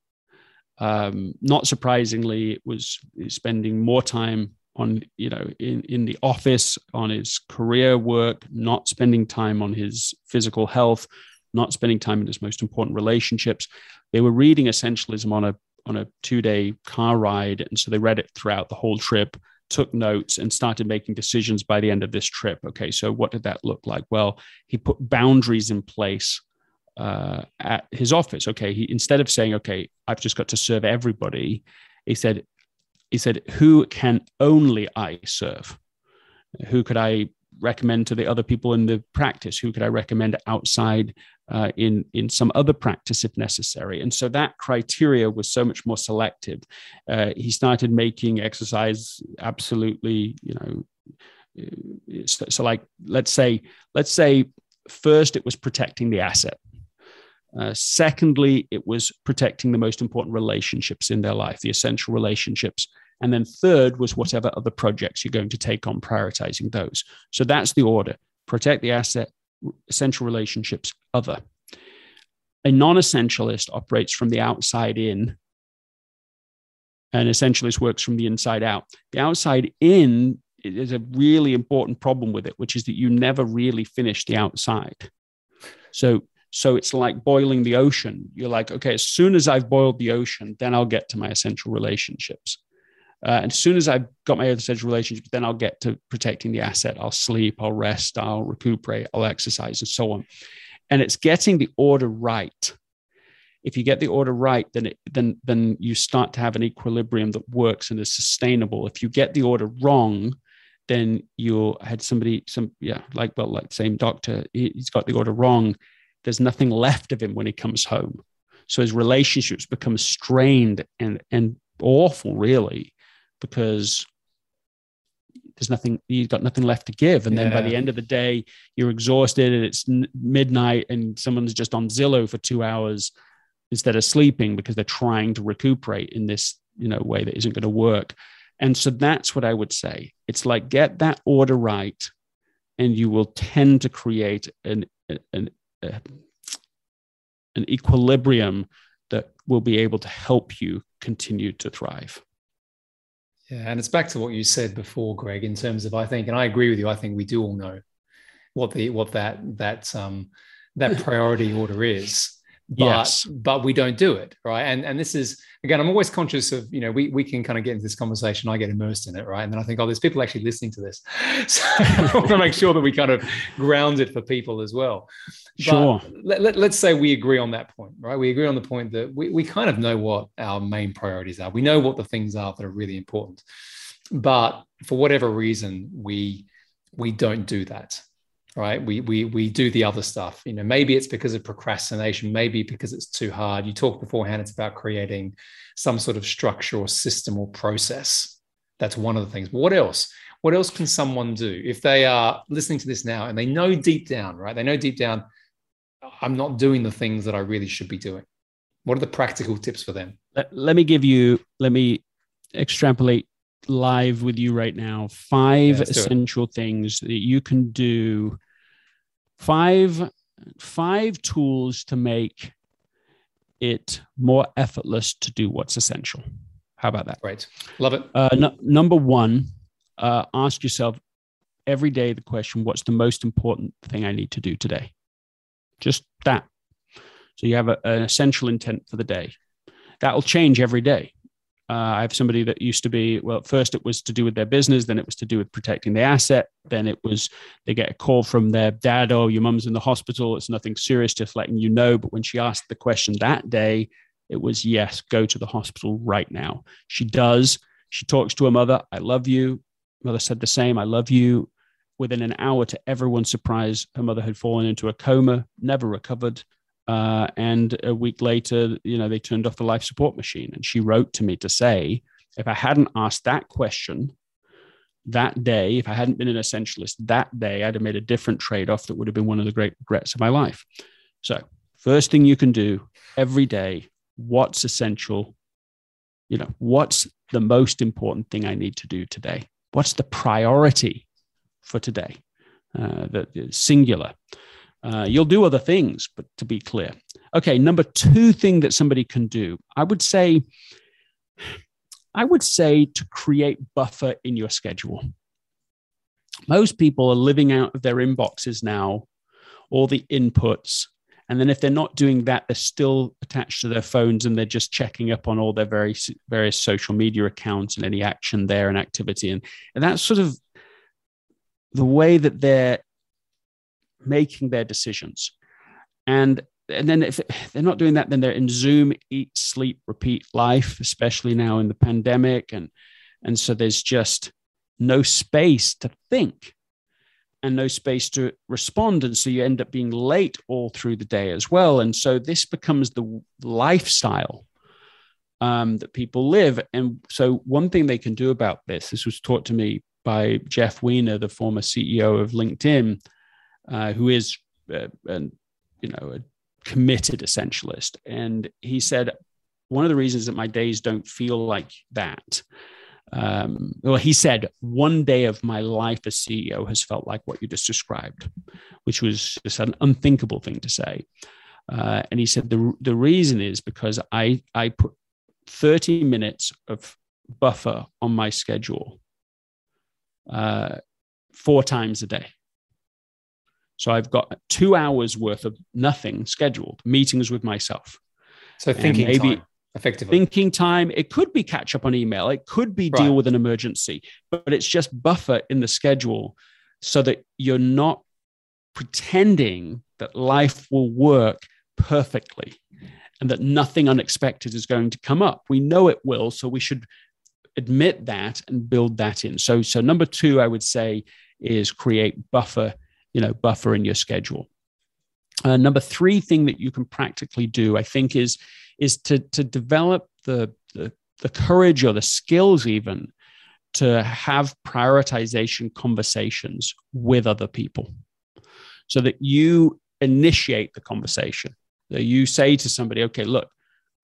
um, not surprisingly it was spending more time on you know in in the office on his career work not spending time on his physical health not spending time in his most important relationships. They were reading Essentialism on a on a two day car ride, and so they read it throughout the whole trip, took notes, and started making decisions by the end of this trip. Okay, so what did that look like? Well, he put boundaries in place uh, at his office. Okay, he instead of saying, "Okay, I've just got to serve everybody," he said, "He said, who can only I serve? Who could I recommend to the other people in the practice? Who could I recommend outside uh, in in some other practice if necessary. And so that criteria was so much more selective. Uh, he started making exercise absolutely, you know. Uh, so, so, like, let's say, let's say, first it was protecting the asset. Uh, secondly, it was protecting the most important relationships in their life, the essential relationships. And then third was whatever other projects you're going to take on, prioritizing those. So that's the order protect the asset, essential relationships, other. A non essentialist operates from the outside in, and essentialist works from the inside out. The outside in is a really important problem with it, which is that you never really finish the outside. So, so it's like boiling the ocean. You're like, okay, as soon as I've boiled the ocean, then I'll get to my essential relationships. Uh, and as soon as I've got my essential relationships, then I'll get to protecting the asset. I'll sleep, I'll rest, I'll recuperate, I'll exercise, and so on. And it's getting the order right. If you get the order right, then it, then then you start to have an equilibrium that works and is sustainable. If you get the order wrong, then you had somebody some yeah like well like same doctor he, he's got the order wrong. There's nothing left of him when he comes home. So his relationships become strained and and awful really because there's nothing you've got nothing left to give. And then yeah. by the end of the day you're exhausted and it's midnight and someone's just on zillow for two hours instead of sleeping because they're trying to recuperate in this you know way that isn't going to work. And so that's what i would say. It's like get that order right and you will tend to create an an, an equilibrium that will be able to help you continue to thrive yeah and it's back to what you said before greg in terms of i think and i agree with you i think we do all know what the what that that um that priority order is but yes. but we don't do it right? And and this is again i'm always conscious of you know we we can kind of get into this conversation i get immersed in it right? And then i think oh there's people actually listening to this. So i want to make sure that we kind of ground it for people as well. Sure. let, let, let's say we agree on that point right? We agree on the point that we, we kind of know what our main priorities are. We know what the things are that are really important. But for whatever reason we we don't do that right? We we we do the other stuff. You know maybe it's because of procrastination maybe because it's too hard. You talked beforehand it's about creating some sort of structure or system or process. That's one of the things. But what else? What else can someone do? If they are listening to this now and they know deep down right? They know deep down i'm not doing the things that i really should be doing. What are the practical tips for them? Let, let me give you let me extrapolate live with you right now. Five yeah, essential things that you can do five five tools to make it more effortless to do what's essential. How about that? Right. Love it. Uh, n- number one uh, ask yourself every day the question what's the most important thing i need to do today? Just that. So you have a, an essential intent for the day. That will change every day uh, I have somebody that used to be, well, first it was to do with their business, then it was to do with protecting the asset. Then it was they get a call from their dad, oh, your mum's in the hospital. It's nothing serious, just letting you know. But when she asked the question that day, it was, yes, go to the hospital right now. She does. She talks to her mother, I love you. Mother said the same, I love you. Within an hour, to everyone's surprise, her mother had fallen into a coma, never recovered. Uh, and a week later, you know, they turned off the life support machine. And she wrote to me to say, if I hadn't asked that question that day, if I hadn't been an essentialist that day, I'd have made a different trade off that would have been one of the great regrets of my life. So, first thing you can do every day, what's essential? You know, what's the most important thing I need to do today? What's the priority for today? Uh, the singular. Uh, you'll do other things, but to be clear. Okay, number two thing that somebody can do, I would say, I would say to create buffer in your schedule. Most people are living out of their inboxes now, all the inputs. And then if they're not doing that, they're still attached to their phones and they're just checking up on all their various various social media accounts and any action there and activity. And, and that's sort of the way that they're making their decisions. And and then if they're not doing that, then they're in Zoom, eat, sleep, repeat life, especially now in the pandemic. And and so there's just no space to think and no space to respond. And so you end up being late all through the day as well. And so this becomes the lifestyle um, that people live. And so one thing they can do about this, this was taught to me by Jeff Weiner, the former CEO of LinkedIn, uh, who is uh, an, you know a committed essentialist, and he said one of the reasons that my days don't feel like that. Um, well, he said one day of my life as CEO has felt like what you just described, which was just an unthinkable thing to say. Uh, and he said the the reason is because I I put 30 minutes of buffer on my schedule uh, four times a day. So I've got two hours worth of nothing scheduled, meetings with myself. So thinking and maybe time, effectively. Thinking time. It could be catch up on email. It could be right. deal with an emergency, but it's just buffer in the schedule so that you're not pretending that life will work perfectly and that nothing unexpected is going to come up. We know it will, so we should admit that and build that in. So so number 2 I would say is create buffer you know buffer in your schedule. Uh, number three thing that you can practically do i think is is to to develop the, the the courage or the skills even to have prioritization conversations with other people so that you initiate the conversation. That you say to somebody okay look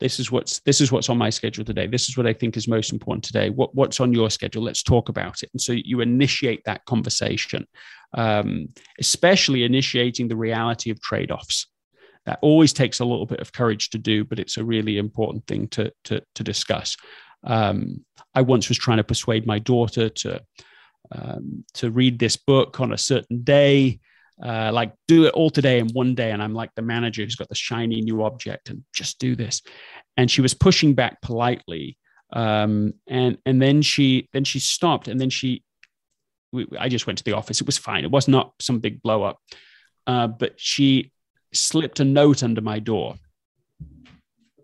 this is what's this is what's on my schedule today. This is what i think is most important today. What, what's on your schedule? Let's talk about it. And so you initiate that conversation um, especially initiating the reality of trade-offs. That always takes a little bit of courage to do but it's a really important thing to to, to discuss. Um, i once was trying to persuade my daughter to um, to read this book on a certain day uh, like do it all today in one day and i'm like the manager who's got the shiny new object and just do this and she was pushing back politely um, and and then she then she stopped and then she we, i just went to the office it was fine it was not some big blow up uh, but she slipped a note under my door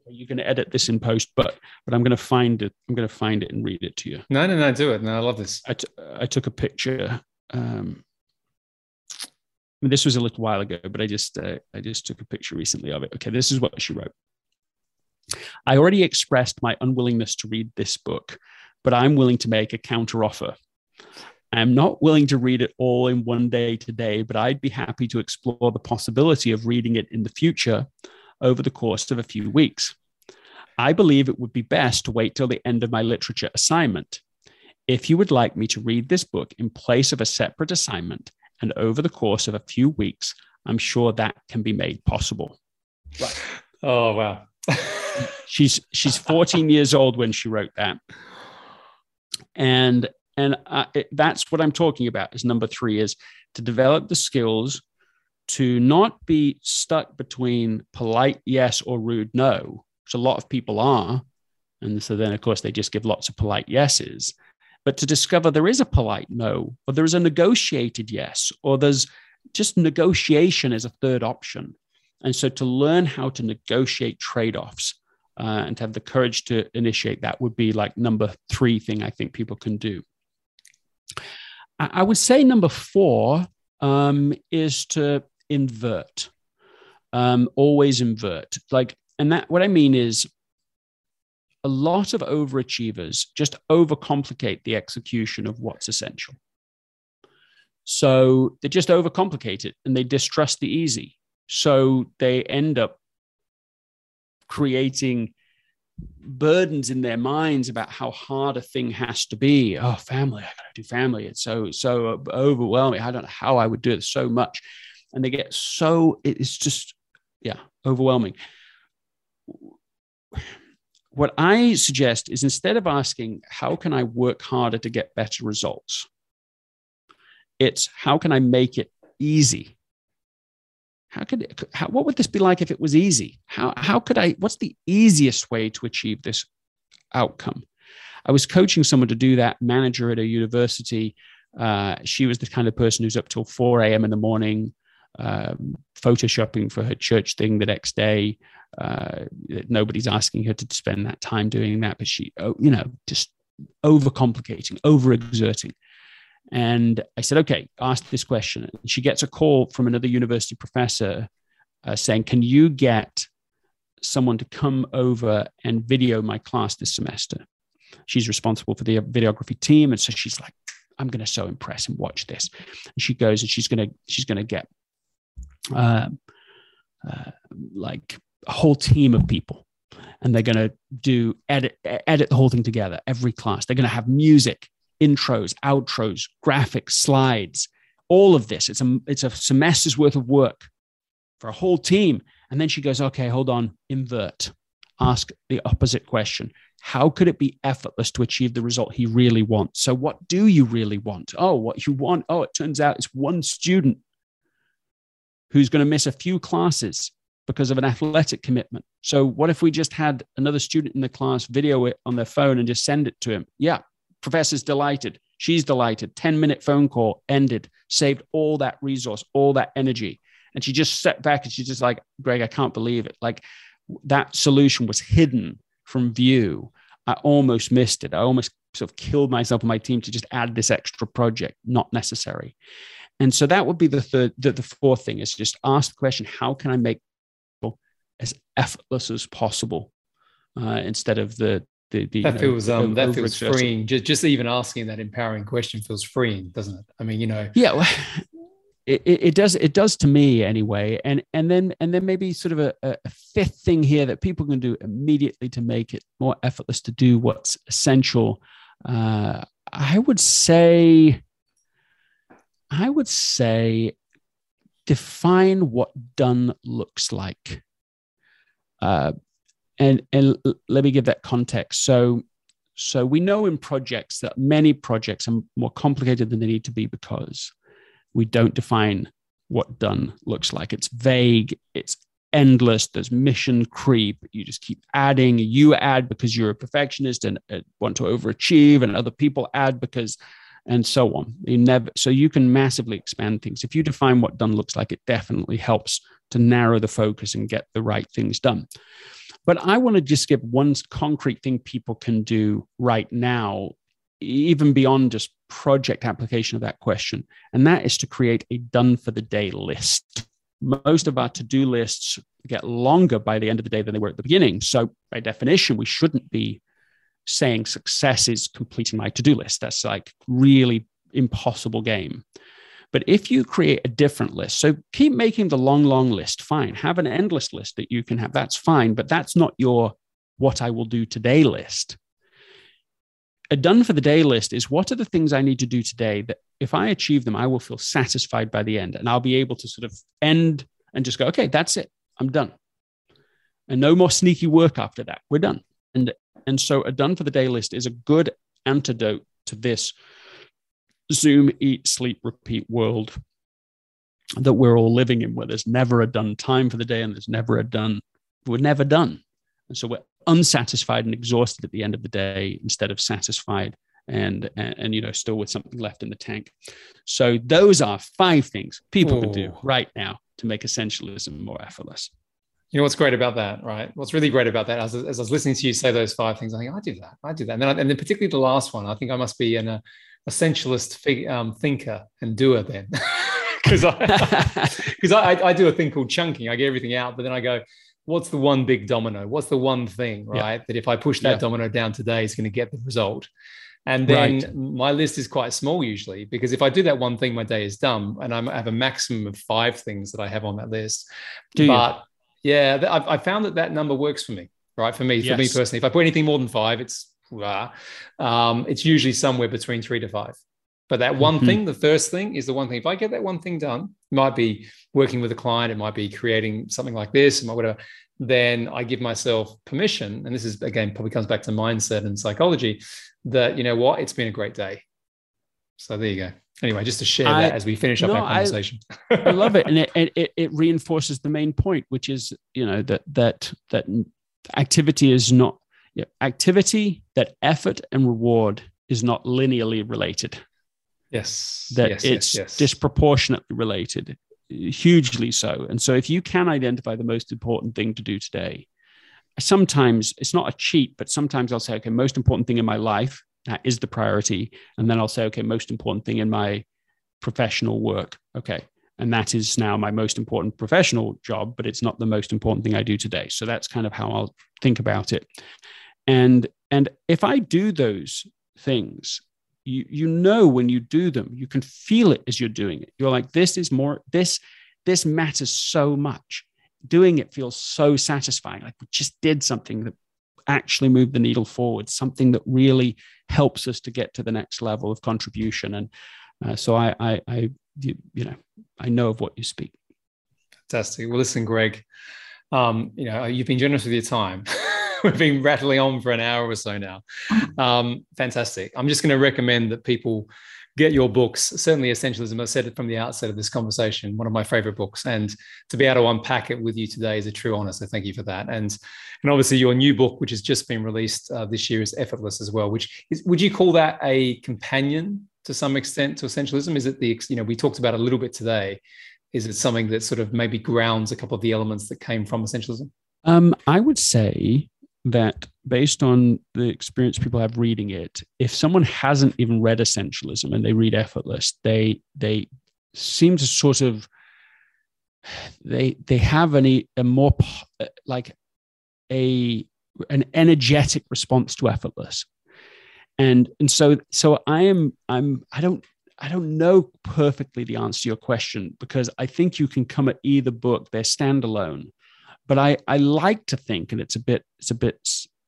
you're going to edit this in post, but but I'm going to find it. I'm going to find it and read it to you. No, no, no, do it. No, I love this. I, t- I took a picture. Um, mean, this was a little while ago, but I just uh, I just took a picture recently of it. Okay, this is what she wrote. I already expressed my unwillingness to read this book, but I'm willing to make a counteroffer. I'm not willing to read it all in one day today, but I'd be happy to explore the possibility of reading it in the future over the course of a few weeks. I believe it would be best to wait till the end of my literature assignment. If you would like me to read this book in place of a separate assignment, and over the course of a few weeks, I'm sure that can be made possible. Right. Oh, wow. she's she's 14 years old when she wrote that. And and uh, it, that's what I'm talking about is number 3 is to develop the skills to not be stuck between polite yes or rude no, which a lot of people are. And so then, of course, they just give lots of polite yeses but to discover there is a polite no, or there is a negotiated yes, or there's just negotiation as a third option. And so to learn how to negotiate trade offs uh, and to have the courage to initiate that would be like number three thing I think people can do. I would say number four um, is to invert, um, always invert. Like, and that what I mean is a lot of overachievers just overcomplicate the execution of what's essential. So they just overcomplicate it and they distrust the easy. So they end up creating burdens in their minds about how hard a thing has to be. Oh, family, I gotta do family. It's so, so overwhelming. I don't know how I would do it so much. And they get so, it's just, yeah, overwhelming what I suggest is instead of asking, how can I work harder to get better results? It's how can I make it easy? How could how, what would this be like if it was easy? How how could I? What's the easiest way to achieve this outcome? I was coaching someone to do that. Manager at a university. Uh, she was the kind of person who's up till 4 a.m. in the morning, um, photoshopping for her church thing the next day. Uh, nobody's asking her to spend that time doing that, but she, oh, you know, just overcomplicating, overexerting. And I said, okay, ask this question. And she gets a call from another university professor uh, saying, can you get someone to come over and video my class this semester? She's responsible for the videography team. And so she's like, I'm going to so impress and watch this. And she goes and she's going to, she's going to get uh, uh, like a whole team of people and they're going to do edit edit the whole thing together every class. They're going to have music intros outros graphics slides all of this. It's a it's a semester's worth of work for a whole team. And then she goes okay hold on invert. Ask the opposite question. How could it be effortless to achieve the result he really wants? So what do you really want? Oh what you want? Oh it turns out it's one student who's going to miss a few classes because of an athletic commitment. So, what if we just had another student in the class video it on their phone and just send it to him? Yeah, professor's delighted. She's delighted. 10 minute phone call ended, saved all that resource, all that energy. And she just sat back and she's just like, Greg, I can't believe it. Like that solution was hidden from view. I almost missed it. I almost sort of killed myself and my team to just add this extra project, not necessary. And so that would be the third, the, the fourth thing is just ask the question, how can I make as effortless as possible uh, instead of the the, the that feels know, um that feels freeing. Just just even asking that empowering question feels freeing doesn't it? I mean you know. Yeah well, it, it, does it does to me anyway. And and then and then maybe sort of a, a, fifth thing here that people can do immediately to make it more effortless to do what's essential uh, i would say i would say define what done looks like uh, and and let me give that context so so we know in projects that many projects are more complicated than they need to be because we don't define what done looks like. It's vague, it's endless, there's mission creep. You just keep adding. You add because you're a perfectionist and uh, want to overachieve, and other people add because, and so on. You never, so you can massively expand things. If you define what done looks like, it definitely helps to narrow the focus and get the right things done. But I want to just give one concrete thing people can do right now even beyond just project application of that question. And that is to create a done for the day list. Most of our to do lists get longer by the end of the day than they were at the beginning. So, by definition, we shouldn't be saying success is completing my to do list. That's like really impossible game. But if you create a different list, so keep making the long, long list, fine. Have an endless list that you can have, that's fine. But that's not your what I will do today list a done for the day list is what are the things I need to do today that if I achieve them, I will feel satisfied by the end and I'll be able to sort of end and just go, okay, that's it. I'm done. And no more sneaky work after that. We're done. And and so a done for the day list is a good antidote to this Zoom, eat, sleep, repeat world that we're all living in, where there's never a done time for the day and there's never a done, we're never done. And so we're unsatisfied and exhausted at the end of the day instead of satisfied and, and, and you know still with something left in the tank so those are five things people Ooh. can do right now to make essentialism more effortless you know what's great about that, right? What's really great about that, as, as I was listening to you say those five things, I think I do that, I do that, and then, I, and then particularly the last one, I think I must be in uh, essentialist fig, um, thinker and doer then, because I because I, I, do a thing called chunking. I get everything out, but then I go, what's the one big domino? What's the one thing, right? Yeah. That if I push that yeah. domino down today, is going to get the result. And then right. my list is quite small usually because if I do that one thing, my day is done, and I have a maximum of five things that I have on that list. Do but you? yeah, I've, I found that that number works for me, right? For me, yes. for me personally, if I put anything more than five, it's um, it's usually somewhere between three to five. But that one mm-hmm. thing, the first thing is the one thing. If I get that one thing done, it might be working with a client, it might be creating something like this, might whatever. Then I give myself permission, and this is again probably comes back to mindset and psychology, that you know what, it's been a great day. So there you go. Anyway, just to share I, that as we finish up no, our conversation. I, I love it, and it, it it reinforces the main point, which is you know that that that activity is not you know, activity that effort and reward is not linearly related Yes. That yes, it's yes, yes. disproportionately related, hugely so. And so if you can identify the most important thing to do today, sometimes it's not a cheat, but sometimes I'll say, okay, most important thing in my life, that is the priority. And then I'll say, okay, most important thing in my professional work. Okay. And that is now my most important professional job, but it's not the most important thing I do today. So that's kind of how I'll think about it. And and if I do those things you you know when you do them you can feel it as you're doing it. You're like this is more this this matters so much. Doing it feels so satisfying. Like we just did something that actually moved the needle forward something that really helps us to get to the next level of contribution. And uh, so I, I i you, you know i know of what you speak. Fantastic. Well listen greg um, you know you've been generous with your time we've been rattling on for an hour or so now. Um, fantastic. I'm just going to recommend that people get your books. Certainly, Essentialism. I said it from the outset of this conversation. One of my favorite books, and to be able to unpack it with you today is a true honor. So thank you for that. And and obviously, your new book, which has just been released uh, this year, is Effortless as well. Which is, would you call that a companion to some extent to Essentialism? Is it the you know we talked about a little bit today? Is it something that sort of maybe grounds a couple of the elements that came from Essentialism? Um, I would say that based on the experience people have reading it, if someone hasn't even read essentialism and they read effortless, they they seem to sort of they they have any a more like a an energetic response to effortless and and so so i am i'm i don't I don't know perfectly the answer to your question because I think you can come at either book. They're standalone, but I I like to think, and it's a bit it's a bit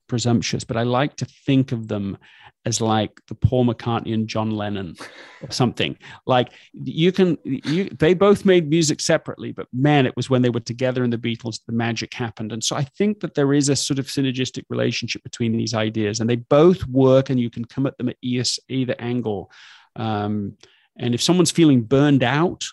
presumptuous, but I like to think of them as like the Paul McCartney and John Lennon or something. Like you can, you they both made music separately, but man, it was when they were together in the Beatles the magic happened. And so I think that there is a sort of synergistic relationship between these ideas, and they both work, and you can come at them at either angle. Um, and if someone's feeling burned out,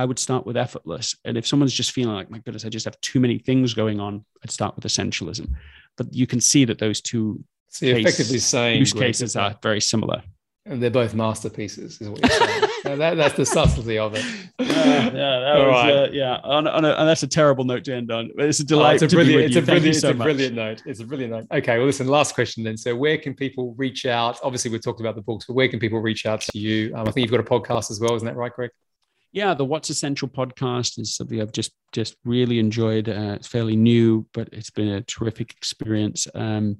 I would start with effortless. And if someone's just feeling like, my goodness, I just have too many things going on, I'd start with essentialism. But you can see that those two so you're case, effectively saying use cases are very similar. And they're both masterpieces, is what you're saying. that, that's the subtlety of it. yeah, that All was, right. Uh, yeah. On, on a, and that's a terrible note to end on. It's a delight. Oh, it's a brilliant, it's a brilliant, so it's a brilliant note. It's a brilliant note. Okay, well, listen. Last question then. So, where can people reach out? Obviously, we've talked about the books, but where can people reach out to you? Um, I think you've got a podcast as well, isn't that right, Greg? Yeah, the What's Essential podcast is something I've just just really enjoyed. Uh, it's fairly new, but it's been a terrific experience. Um,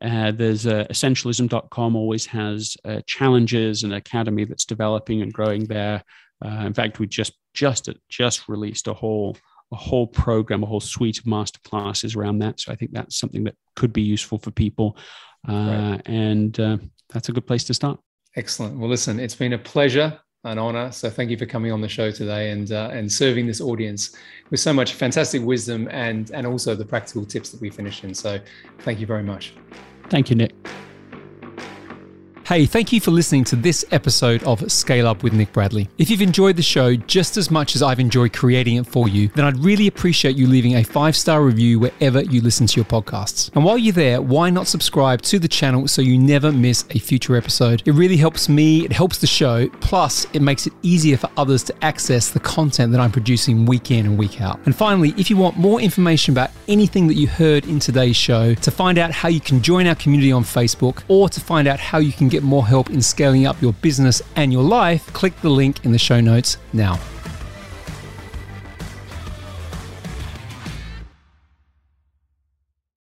uh, there's uh, essentialism.com always has uh, challenges and academy that's developing and growing there. Uh, in fact, we just just just released a whole a whole program, a whole suite of master classes around that. So I think that's something that could be useful for people, uh, right. and uh, that's a good place to start. Excellent. Well, listen, it's been a pleasure an honor. So thank you for coming on the show today and uh, and serving this audience with so much fantastic wisdom and and also the practical tips that we finished in. So thank you very much. Thank you, Nick. Hey, thank you for listening to this episode of Scale Up with Nick Bradley. If you've enjoyed the show just as much as I've enjoyed creating it for you, then I'd really appreciate you leaving a five star review wherever you listen to your podcasts. And while you're there, why not subscribe to the channel so you never miss a future episode? It really helps me, it helps the show, plus, it makes it easier for others to access the content that I'm producing week in and week out. And finally, if you want more information about anything that you heard in today's show, to find out how you can join our community on Facebook, or to find out how you can get more help in scaling up your business and your life, click the link in the show notes now.